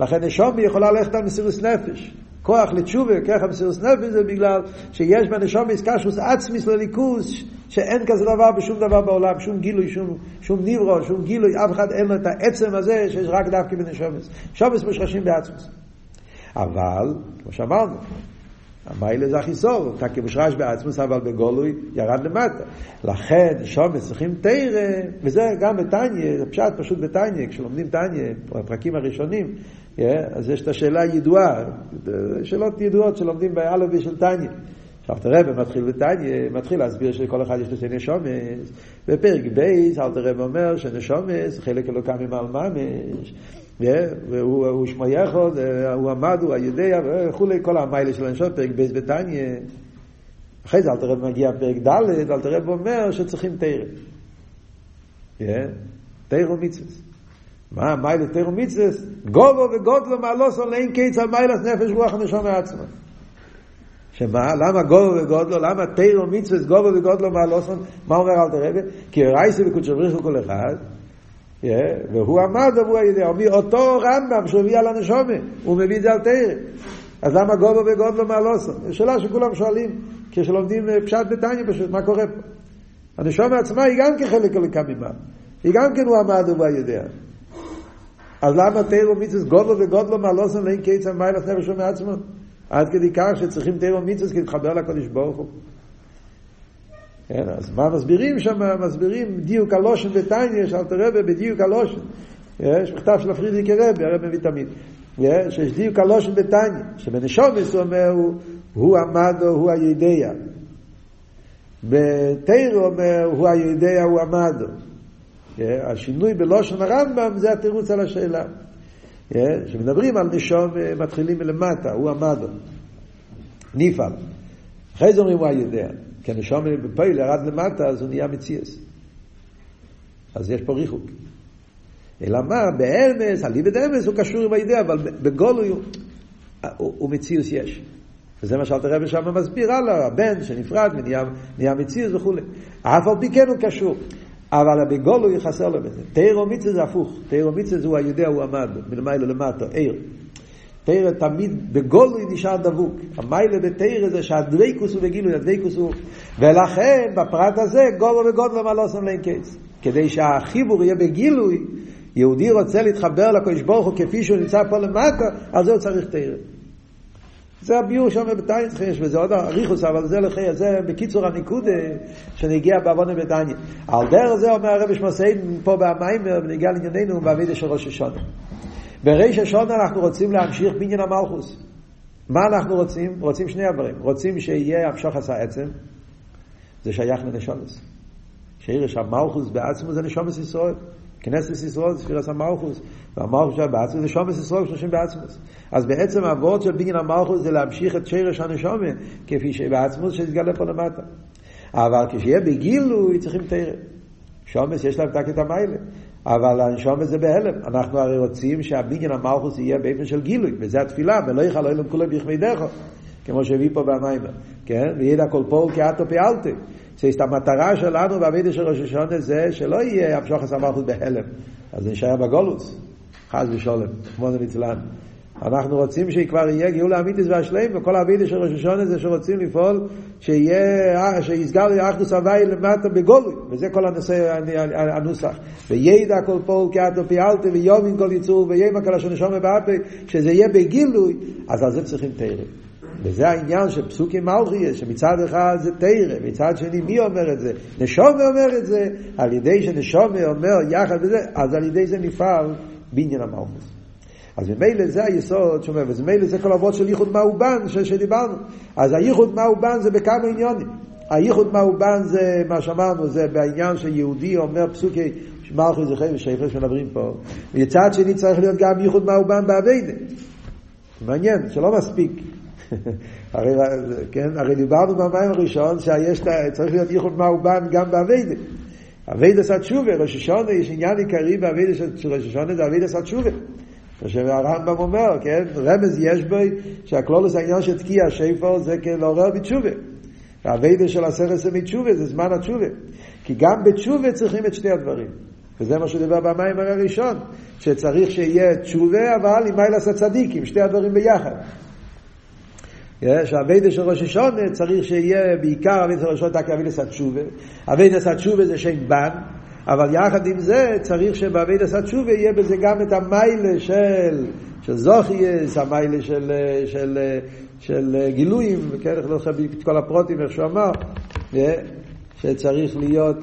לכן נשום יכולה ללכת על מסירוס נפש. כוח לתשובה, ככה מסירוס נפש זה בגלל שיש בנשום קשוס עצמיס לליכוס, שאין כזה דבר בשום דבר בעולם, שום גילוי, שום, שום נברו, שום גילוי, אף אחד אין לו את העצם הזה שיש רק דווקא בנשומס. שומס מושרשים בעצמוס. אבל, כמו שאמרנו, המיילה זה החיסור, ככה מושרש בעצמוס, אבל בגולוי ירד למטה. לכן, שומס צריכים תרא, וזה גם בתניא, זה פשט פשוט בתניא, כשלומדים תניא, בפרקים הראשונים, yeah, אז יש את השאלה הידועה, שאלות ידועות שלומדים באלובי של תניא. עכשיו תראה, מתחיל בתניא, מתחיל להסביר שכל אחד יש שני נשומס. בפרק בייס, אל תראה ואומר שנשומס, חלק אלוקם ממעל ממש. והוא שמו יחוד, הוא עמד, הוא היודע, וכולי, כל המיילה של הנשום, פרק בייס בתניא. אחרי זה אל תראה מגיע פרק ד', אל תראה ואומר שצריכים תרא. תרא ומצווה. מה מיילה תרא ומצווה? גובו וגודלו מעלוסו לאין קיץ על מיילת נפש רוח הנשום מעצמה. שמה? למה גובו וגודלו? למה תירו מצווה גובו וגודלו מעלוסון? מה אומר אל תרבה? כי רייסי וקודשו בריחו כל אחד והוא עמד והוא הידיע, אותו רמב"ם שהוא הביא על הנשומה, הוא מביא את זה על תרא. אז למה גובו וגודלו מעלוסון? זו שאלה שכולם שואלים, כשלומדים פשט בתניא פשוט, מה קורה פה? הנשומה עצמה היא גם כחלק הלקה ממעל. היא גם כן הוא עמד והוא הידיע. אז למה תירו מצווה גודלו וגודלו מעלוסון לאין קיצר מיילך נפש ומעצמו? עד כדי כך שצריכים תירו מצווה כדי להתחבר לקודש ברוך הוא. כן, אז מה מסבירים שם? מסבירים דיוק הלושן בתניא, יש אלתר רבי בדיוק הלושן. יש מכתב של הפרידיקי רבי, הרבי מביא תמיד. שיש דיוק הלושן בתניא, שבנשומס הוא אומר, הוא, עמדו, הוא הידיע. בתירו אומר, הוא הידיע, הוא עמדו. השינוי בלושן הרמב"ם זה התירוץ על השאלה. כשמדברים על נשום מתחילים מלמטה, הוא עמדו. נפעל. אחרי זה אומרים הוא היודע. כי הנשום בפועל ירד למטה, אז הוא נהיה מציאס. אז יש פה ריחוק. אלא מה, באמס, הליבד אמס הוא קשור עם הידיעה, אבל בגולוי הוא, הוא, הוא מציאוס יש. וזה מה שאלת הרבי שם מסביר הלאה, הבן שנפרד ונהיה מציאוס וכולי. אף על פי כן הוא קשור. אבל בגולוי חסר לו בזה. תירו מצווה זה הפוך. תירו מצווה זה הוא היודע, הוא עמד, מלמעלה למטה, עיר. תרא תמיד בגולוי נשאר דבוק. המיילה בתרא זה שהדבקוס הוא בגילוי, הדבקוס הוא... ולכן בפרט הזה גולו וגודלו מה לא עושים להם קייס. כדי שהחיבור יהיה בגילוי, יהודי רוצה להתחבר לקדוש ברוך הוא כפי שהוא נמצא פה למטה, אז זהו צריך תרא. זה הביור שם בתיינס וזה עוד אריכוס, אבל זה לכי, זה בקיצור הניקוד שנגיע בעוונה בתניא. על דרך זה אומר הרב שמוסיין פה במיימר, ונגיע לענייננו בעבידה של ראש השונה. בריש השונה אנחנו רוצים להמשיך בעניין המלכוס. מה אנחנו רוצים? רוצים שני הדברים. רוצים שיהיה המשוך עשה עצם, זה שייך לנשומס. שירש המלכוס בעצמו זה נשומס ישראל. כנסת ישראל זה שירס המלכוס. והמלכוס של בעצמו זה שומס ישראל שנשים בעצמוס. אז בעצם הוורד של בניין המלכוס זה להמשיך את שירש הנשומה, כפי שבעצמוס שיתגלה פה למטה. אבל כשיהיה בגילוי צריכים תרא. שומס יש להם תק את המיילה. אבל הנשום זה בהלם. אנחנו הרי רוצים שהבניין המלכוס יהיה באופן של גילוי, וזה התפילה, ולא יכל אלוהים כולם ביחמי דרכו, כמו שהביא פה במיימר, כן? וידע כל פול כאתו פעלתי. זאת המטרה שלנו בעבידה של ראש השונה זה שלא יהיה המשוך המלכוס בהלם, אז נשאר בגולוס, חס ושולם, כמו זה נצלן. אנחנו רוצים שכבר יהיה גאולה אמיתית והשלם, וכל האבידה של ראש השונה זה שרוצים לפעול, שיהיה, שיסגר לי אחדוס הוואי למטה בגולוי, וזה כל הנושא, הנוסח. וידע כל פועל כאתו פיאלתי, ויומים כל יצור, ויאמר כל השונה באפה, שזה יהיה בגילוי, אז על זה צריכים תרא. וזה העניין של פסוקים מלכייה, שמצד אחד זה תרא, מצד שני מי אומר את זה? נשומר אומר את זה, על ידי שנשומר אומר יחד וזה, אז על ידי זה נפעל בעניין המלכוס. אז ממילא זה היסוד שאומר, וממילא זה כל אבות של ייחוד מאובן שדיברנו. אז הייחוד מאובן זה בכמה עניונים. הייחוד מאובן זה מה שאמרנו, זה בעניין שיהודי אומר פסוקי מלכו זכר ושפר שמדברים פה. מצד שני צריך להיות גם ייחוד מאובן באביידה. מעניין, שלא מספיק. [laughs] הרי, כן, הרי דיברנו במים הראשון שצריך להיות ייחוד מאובן גם באביידה. אביידה עשה תשובה, ראש השונה, יש עניין עיקרי באביידה של ראש השונה, זה אביידה עשה תשובה. כאשר הרמב"ם אומר, כן, רמז יש בו, שהכלולוס העניין של תקיע השפר זה לעורר בתשובה. האביידה של הסרס מתשובה, זה זמן התשובה. כי גם בתשובה צריכים את שני הדברים. וזה מה שדיבר במים הראשון, שצריך שיהיה תשובה, אבל עם מיילס הצדיקים, שתי הדברים ביחד. שהאביידה של ראש השונה צריך שיהיה בעיקר אביידה של ראש השונה רק אביידה התשובה. אביידה התשובה זה שם בן, אבל יחד עם זה צריך שבאביידה התשובה יהיה בזה גם את המיילה של, של זוכייס, המיילה של, של, של גילויים, כן, אני לא זוכר את כל הפרוטים, איך שהוא אמר, שצריך להיות,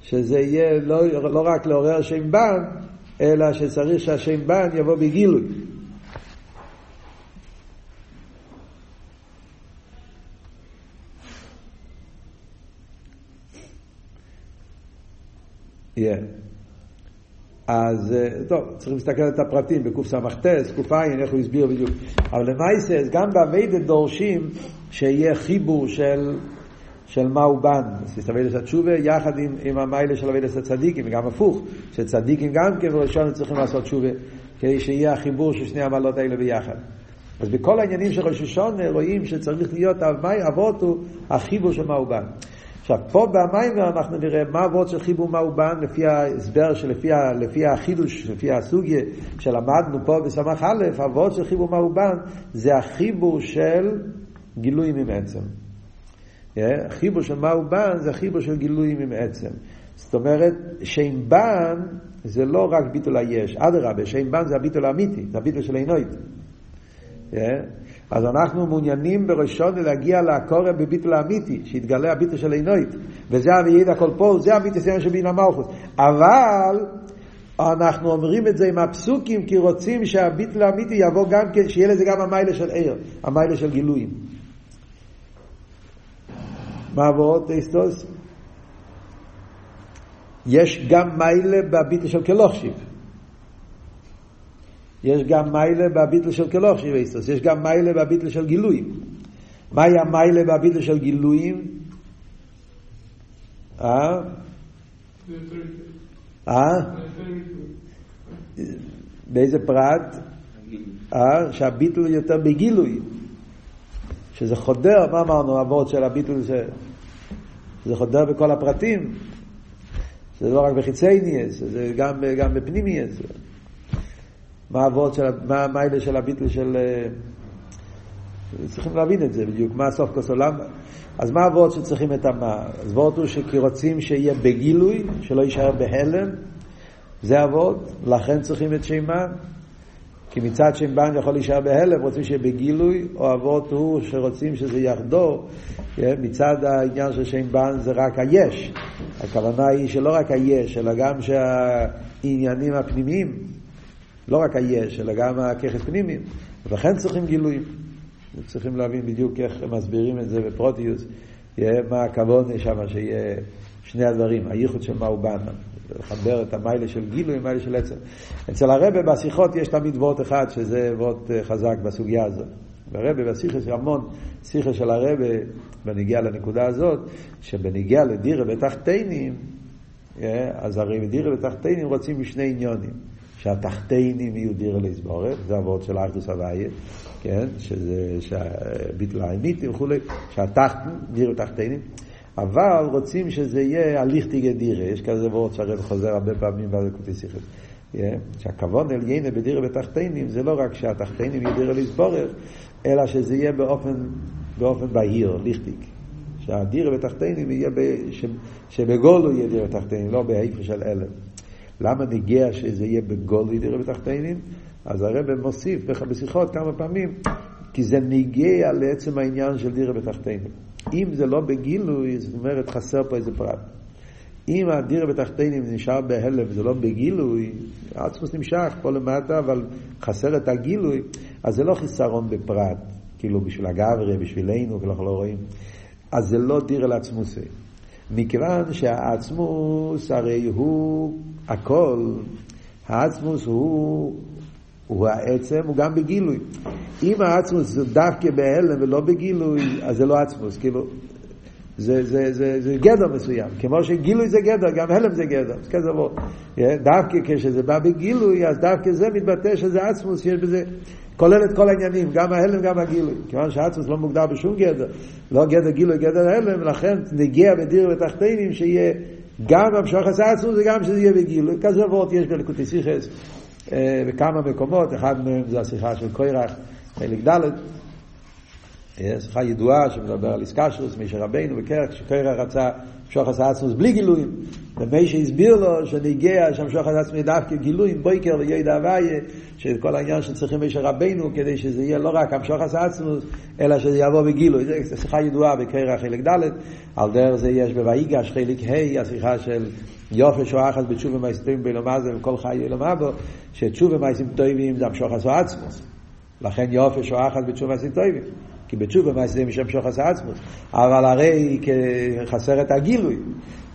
שזה יהיה לא, לא רק לעורר שם בן, אלא שצריך שהשם בן יבוא בגילוי. Yeah. אז אה, טוב, צריכים להסתכל על הפרטים בקס"ט, ק"ע, איך הוא הסביר בדיוק. אבל למעשה, גם באביידה דורשים שיהיה חיבור של, של מהו בן, אביידה התשובה, יחד עם, עם המיילה של אביידה הצדיקים, וגם הפוך, שצדיקים גם כן וראשון צריכים לעשות תשובה, כדי שיהיה החיבור של שני המעלות האלה ביחד. אז בכל העניינים של ראש השונה רואים שצריך להיות אבות הוא החיבור של מהו בן. עכשיו, פה במיימר אנחנו נראה מה הוורד של חיבור מאובן לפי ההסבר שלפי לפי החידוש, לפי הסוגיה שלמדנו פה בסמך א', הוורד של חיבור מאובן זה החיבור של גילויים עם עצם. חיבור של מאובן זה החיבור של גילויים עם עצם. זאת אומרת, שם בן זה לא רק ביטול היש, אדרבה, שם בן זה הביטול האמיתי, זה הביטול של עינוית. אז אנחנו מעוניינים בראשון להגיע לקורא בביטול האמיתי, שיתגלה הביטול של עינוית, וזה אביעיד הכל פה, זה הביטול של בינה מלכוס. אבל אנחנו אומרים את זה עם הפסוקים, כי רוצים שהביטול האמיתי יבוא גם כן, שיהיה לזה גם המיילה של עיר, המיילה של גילויים. מה עבוד אסטוס? יש גם מיילה בביטול של כלוכשיב. יש גם מיילה בביטל של כלוך שיבייסטוס, יש גם מיילה בביטל של גילויים. מהי המיילה בביטל של גילויים? אה? אה? באיזה פרט? אה? שהביטל יותר בגילוי. שזה חודר, מה אמרנו, אבות של הביטל, שזה חודר בכל הפרטים. זה לא רק בחיצי ניאס, זה גם, גם בפנימי. מה העבוד של, מה המיילה של הביטל של... אה, צריכים להבין את זה בדיוק, מה הסוף כוס עולם. אז מה העבוד שצריכים את המה? אז עבוד הוא שכי רוצים שיהיה בגילוי, שלא יישאר בהלם, זה עבוד, לכן צריכים את שימן. כי מצד שימן יכול להישאר בהלם, רוצים שיהיה בגילוי, או עבוד הוא שרוצים שזה יחדור, אה, מצד העניין של שימן זה רק היש. הכוונה היא שלא רק היש, אלא גם שהעניינים הפנימיים, לא רק היש, אלא גם הככס פנימיים, ולכן צריכים גילויים. צריכים להבין בדיוק איך מסבירים את זה בפרוטיוס, מה הכוון שם שיהיה שני הדברים, הייחוד של מה הוא בא, לחבר את המיילה של גילוי עם המיילה של עצם. אצל הרבה בשיחות יש תמיד וורט אחד, שזה וורט אה, חזק בסוגיה הזאת. והרבה בשיחה של המון, שיחה של הרבה, בניגיע לנקודה הזאת, שבניגיע לדירה בתחתינים, אז הרי בדירה בתחתינים רוצים משני עניונים. שהתחתינים יהיו דירה לסבורך, זה הוורד של אחדוס הוויה, כן, שזה ביטל האמיתי וכולי, שהתחתן, דירה תחתינים, אבל רוצים שזה יהיה הליך תיגה דירה, יש כזה וורד שהרב חוזר הרבה פעמים בקוטי שיחס. שהכוון אל יינה בדירה בתחתינים זה לא רק שהתחתינים יהיו דירה לסבורך, אלא שזה יהיה באופן, באופן בהיר, ליכטיק. שהדירה בתחתינים יהיה, שבגולו יהיה דירה בתחתינים, לא בהיפה של אלם. למה נגיע שזה יהיה בגולוי דירה בתחתינים? אז הרב מוסיף בשיחות כמה פעמים, כי זה נגיע לעצם העניין של דירה בתחתינים. אם זה לא בגילוי, זאת אומרת חסר פה איזה פרט. אם הדירה בתחתינים נשאר בהלם וזה לא בגילוי, עצמוס נמשך פה למטה, אבל חסר את הגילוי, אז זה לא חיסרון בפרט, כאילו בשביל הגברי, בשבילנו, כי אנחנו לא רואים. אז זה לא דירה לעצמוסי. מכיוון שהעצמוס הרי הוא הכל, העצמוס הוא הוא העצם, הוא גם בגילוי. אם העצמוס זה דווקא בהלם ולא בגילוי, אז זה לא עצמוס, כאילו, זה, זה, זה, זה גדר מסוים. כמו שגילוי זה גדר, גם הלם זה גדר. זה כזה עבור. דווקא כשזה בא בגילוי, אז דווקא זה מתבטא שזה עצמוס, שיש בזה, כולל את כל העניינים, גם ההלם, גם הגילוי. כיוון שעצמוס לא מוגדר בשום גדר, לא גדר גילוי, גדר הלם, ולכן נגיע בדיר ותחתינים שיהיה גם המשוך עצמוס וגם שזה יהיה בגילוי. כזה עבוד יש בלקוטי סיכס בכמה מקומות, אחד מהם זה השיחה של קוירח, חלק ד', שיחה ידועה שמדבר על איסקשרוס, מישר רבינו וקרח, שקרח רצה המשוך עצמוס בלי גילויים. ומי שהסביר לו שנגיע שהמשוך עצמוס דווקא גילויים, בויקר וידע הוויה, שכל העניין שצריכים מישר רבינו כדי שזה יהיה לא רק המשוך עצמוס, אלא שזה יבוא בגילוי. זו שיחה ידועה בקרח חלק ד', על דרך זה יש בויגש חלק ה', השיחה של יופי שואה אחת בתשובה מייסטויים בלומזה וכל חי ילומה בו, שתשובה מייסים טובים זה המשוך עצמוס. לכן יופי שואה אחת בתשובה מייסים טובים. כי בתשובה מעשה משם שוחס עצמוס. אבל הרי חסר את הגילוי.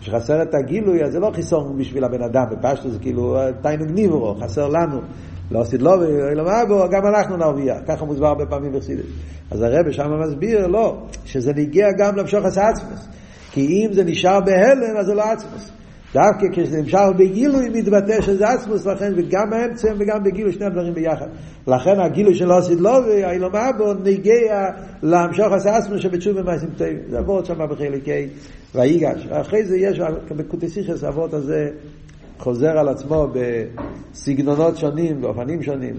כשחסר את הגילוי, אז זה לא חיסון בשביל הבן אדם, בפשטו זה כאילו תיינוג ניברו, חסר לנו. לא עשית לו ולא מה בו, גם אנחנו נרוויח. ככה מוסבר הרבה פעמים בחסידת. אז הרב שם מסביר, לא, שזה נגיע גם למשוחס עצמוס. כי אם זה נשאר בהלם, אז זה לא עצמוס. דווקא כשזה נמשך בגילוי מתבטא שזה עצמוס, לכן וגם האמצע וגם בגילוי שני הדברים ביחד. לכן הגילוי של אוסיד לובי, האילומה בו, נגיע להמשוך עשה עצמוס שבתשוב במעשים טובים. זה עבוד שם בחלקי ויגש. אחרי זה יש, בקוטסיכס העבוד הזה חוזר על עצמו בסגנונות שונים, באופנים שונים,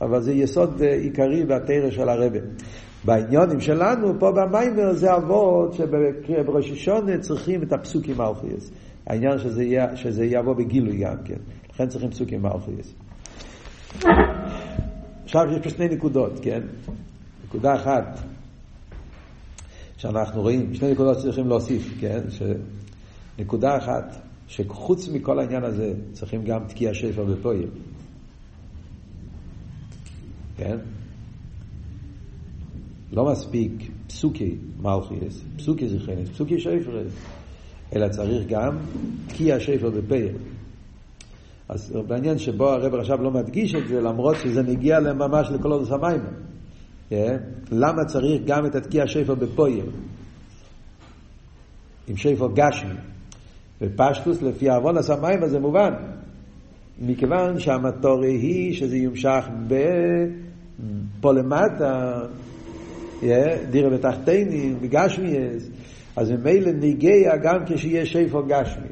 אבל זה יסוד עיקרי בתרא של הרבה. בעניונים שלנו, פה במיימר זה אבות שבראש השונה צריכים את הפסוקים האוכייס. העניין שזה, יהיה, שזה יבוא בגילוי גם כן. לכן צריכים פסוקים מאלכויס. עכשיו יש פה שני נקודות, כן? נקודה אחת שאנחנו רואים, שני נקודות שצריכים להוסיף, כן? ש... נקודה אחת, שחוץ מכל העניין הזה צריכים גם תקיע שפר בפועל. כן? לא מספיק פסוקי מלכיאס, פסוקי זכרנס, פסוקי שפרס. אלא צריך גם תקיע שפר בפייל. אז בעניין שבו הרב עכשיו לא מדגיש את זה, למרות שזה נגיע ממש לכל עוד המים. Yeah. למה צריך גם את התקיע שפר בפויל? עם שפר גשמי. ופשטוס לפי עוון הסמיים זה מובן. מכיוון שהמטורי היא שזה יומשך פה למטה, yeah, דירה בתחתינים, בגשמיאס, אז ממילא ניגע גם כשיהיה שיפו גשמי.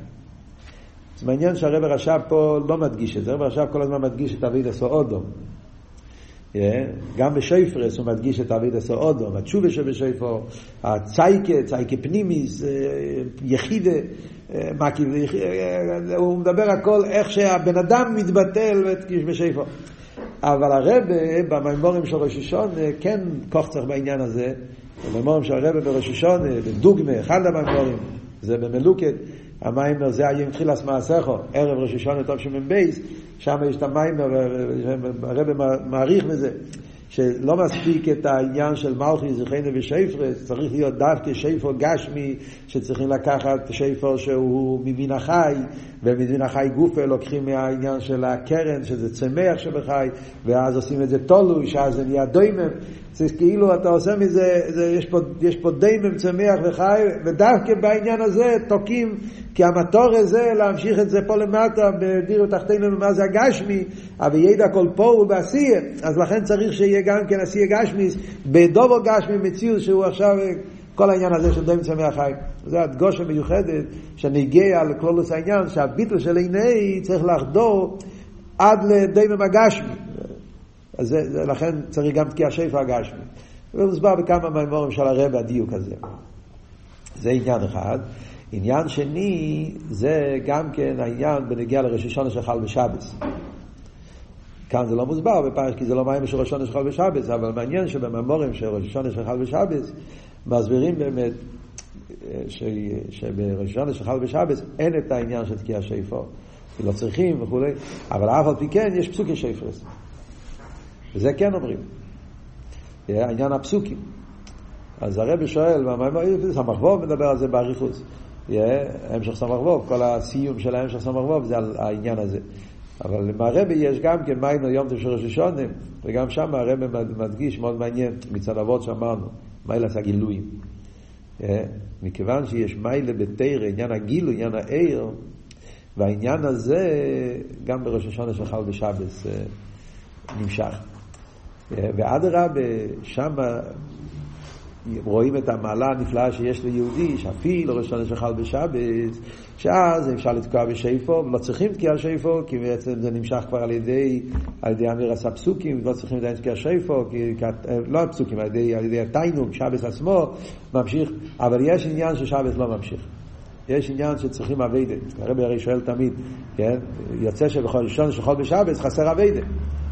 זה מעניין שהרב הרש"ב פה לא מדגיש את זה, הרב הרש"ב כל הזמן מדגיש את אביד עשו אודום. גם בשויפרס הוא מדגיש את אביד עשו אודום, התשובה שבשויפו, הצייקה, צייקה פנימיס, יחידה, הוא מדבר הכל איך שהבן אדם מתבטל בשויפו. אבל הרב במימורים של ראש השון כן צריך בעניין הזה, במאמרים של הרב בראש השונה, בדוגמה, אחד המאמרים, זה במלוקת, המיימר זה היה עם תחילס מעשיכו, ערב ראש השונה שמ"בייס, שם יש את המיימר, הרב מעריך בזה. שלא מספיק את העניין של מלכי זכרנו ושפרס, צריך להיות דווקא שפר גשמי, שצריכים לקחת שפר שהוא ממין החי, וממין החי גופה לוקחים מהעניין של הקרן, שזה צמח שבחי, ואז עושים את זה תולוי, שאז זה נהיה דוימם. זה כאילו אתה עושה מזה, זה, יש, פה, יש פה דיימם צמח וחי, ודווקא בעניין הזה תוקעים, כי המטור הזה להמשיך את זה פה למטה, בדיר ותחתינו במה זה הגשמי, אבל ידע כל פה הוא בעשייה, אז לכן צריך שיהיה גם כן עשייה גשמיס, בדובו גשמי מציאות שהוא עכשיו כל העניין הזה של דיימם צמח חי. זה הדגושה מיוחדת שנגיע לכלולוס העניין, שהביטל של עיני צריך לחדור עד לדיימם הגשמי. אז זה, זה, לכן צריך גם תקיע שפע הגשמי. ומוסבר בכמה מהמורים של הרב הדיוק הזה. זה עניין אחד. עניין שני, זה גם כן העניין בנגיע לראש השונה שחל בשבס. כאן זה לא מוסבר בפרש, כי זה לא מים של ראש השונה שחל בשבס, אבל מעניין שבממורים של ראש השונה שחל בשבס, מסבירים באמת ש... שבראש השונה שחל בשבס אין את העניין של תקיע שפע. לא צריכים וכולי, אבל אף על פי כן יש פסוקי שפרס. וזה כן אומרים. העניין הפסוקים. אז הרבי שואל, סמ"ך ווב מדבר על זה באריכוס. המשך סמ"ך ווב, כל הסיום של המשך סמ"ך ווב זה על העניין הזה. אבל מהרבה יש גם כן מיימר יום תשע ראש השונה, וגם שם הרבה מדגיש, מאוד מעניין, מצד אבות שאמרנו, מיילס הגילויים. מכיוון שיש מיילה בתרא, עניין הגילוי, עניין העיר, והעניין הזה גם בראש השונה שחל בשבס אה, נמשך. אה, ואדרבה, שם רואים את המעלה הנפלאה שיש ליהודי, שאפילו ראשון שחל בשבת, שאז אפשר לתקוע בשיפו, ולא צריכים תקיע שיפו, כי בעצם זה נמשך כבר על ידי, על ידי אמירת הפסוקים, ולא צריכים עדיין תקיעת שופר, כי, לא הפסוקים, על ידי, על ידי התענוג, שבת עצמו, ממשיך, אבל יש עניין ששבת לא ממשיך. יש עניין שצריכים עבודה. הרבי הרי שואל תמיד, כן? יוצא שבכל ראש השנה שחל בשבת חסר עבודה.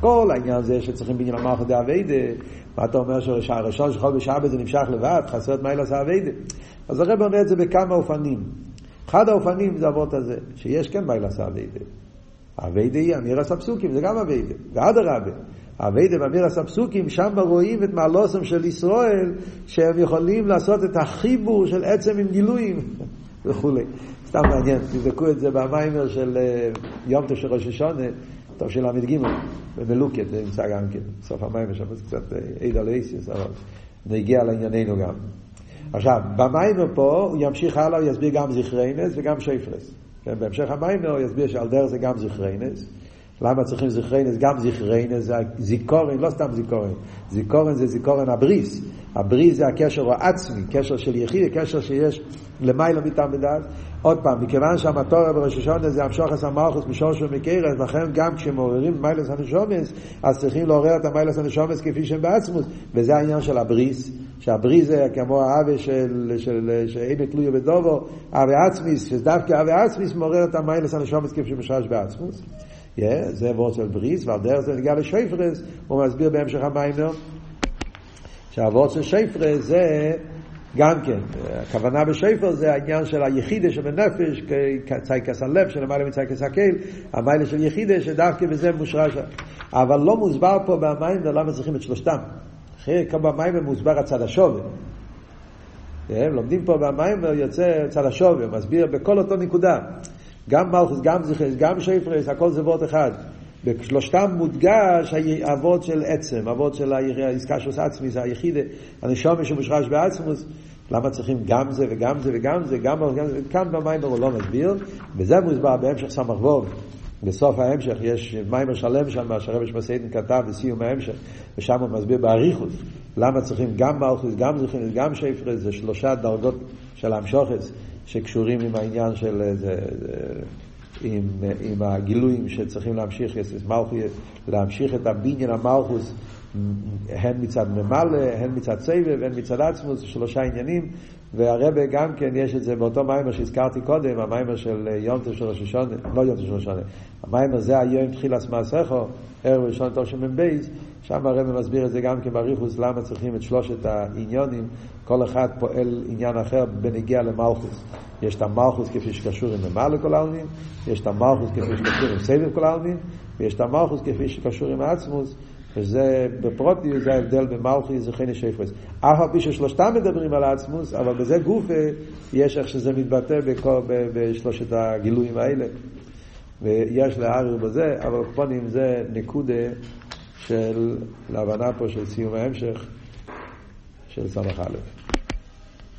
כל העניין זה שצריכים בניין המלכות דה עבודה, מה אתה אומר שהראש השנה שחל בשבת זה נמשך לבד, חסר את מעלת העבודה? אז הרב אומר את זה בכמה אופנים. אחד האופנים זה אבות הזה, שיש כן מעלת העבודה. האביידה היא אמירס הפסוקים, זה גם אביידה. ואדרבה, האביידה ואמירס הפסוקים, שם רואים את מעלוסם של ישראל, שהם יכולים לעשות את החיבור של עצם עם גילויים. [laughs] וכולי. סתם מעניין, תבדקו את זה במיימר של אה, יום תשע ראש השונה, טוב של ל"ג, במלוקת, זה נמצא גם כן, סוף המיימר שם זה קצת עד על אייסיוס, אבל נגיע לענייננו גם. עכשיו, במיימר פה הוא ימשיך הלאה, הוא יסביר גם זכריינס וגם שייפרס. כן, בהמשך המאמר הוא יסביר שעל דרך זה גם זכרונות. למה צריכים זכרונות? גם זכרונות זה זיכרון, לא סתם זיכרון. זיכורן זה זיכרון הברית. הברית זה הקשר העצמי, קשר של יחיד, קשר שיש למעלה מטעם ודעת. עוד פעם, מכיוון שהמטרה בראש השנה זה המשכת המלכות משורש ומקור, לכן גם כשמעוררים מעלת הנשמות, אז צריכים לעורר את המעלת הנשמות כפי שהם בעצמות, וזה העניין של הברית, שהברית זה כמו אהבה של, של, שאין תלוי בדבר, אבי עצמיס, שדווקא אבי עצמיס מעורר את המיילס הנשומס כפי שמשרש בעצמוס. Yeah, זה וורד של בריס, ועל דרך זה נגיע לשייפרס, הוא מסביר בהמשך המיימר, שהוורד של שייפרס זה גם כן, הכוונה בשפר זה העניין של היחידה שבנפש, צייקס הלב שלמעלה מצייקס הקהל, המיילה של יחידה שדווקא בזה מושרש. אבל לא מוסבר פה במים למה צריכים את שלושתם. אחרי כמה במים מוסבר הצד השובר. הם לומדים פה במים ויוצא צד השובר, מסביר בכל אותו נקודה. גם מלכוס, גם זכרס, גם שפרס, הכל זה וורט אחד. בשלושתם מודגש האבות של עצם, אבות של העסקה של עצמי, זה היחידה, הנשום שמושרש בעצמוס, למה צריכים גם זה וגם זה וגם זה, גם זה, כאן במים הוא לא מסביר, וזה מוסבר בהמשך סמ"ך ווב. בסוף ההמשך יש מיימר שלם שם, שהרבש מסיידן כתב בסיום ההמשך, ושם הוא מסביר באריכות למה צריכים גם מלכוס, גם זכרינס, גם שפרס, זה שלושה דרגות של המשוכס שקשורים עם העניין של זה, זה, עם, עם הגילויים שצריכים להמשיך, להמשיך את הבניין המלכוס הן מצד ממלא, הן מצד סבב, הן מצד עצמוס, שלושה עניינים, והרבה גם כן יש את זה באותו מיימר שהזכרתי קודם, המיימר של יום של ראש לא יום של ראש המיימר זה היום תחילת מעשיכו, ערב ראשון של מ"בייס, שם הרב מסביר את זה גם כן בריחוס, למה צריכים את שלושת העניונים, כל אחד פועל עניין אחר בנגיע למלכוס. יש את המלכוס כפי שקשור עם ממלא כל העלמין, יש את המלכוס כפי שקשור עם סבב כל העלמין, ויש את המלכוס כפי שקשור עם העצמוס. וזה בפרוטי זה ההבדל במלכי זכיני שפרס. אף על פי ששלושתם מדברים על העצמוס, אבל בזה גופה יש איך שזה מתבטא בכל, בשלושת הגילויים האלה. ויש להעריר בזה, אבל פונים זה נקודה של, להבנה פה של סיום ההמשך של סמך א'.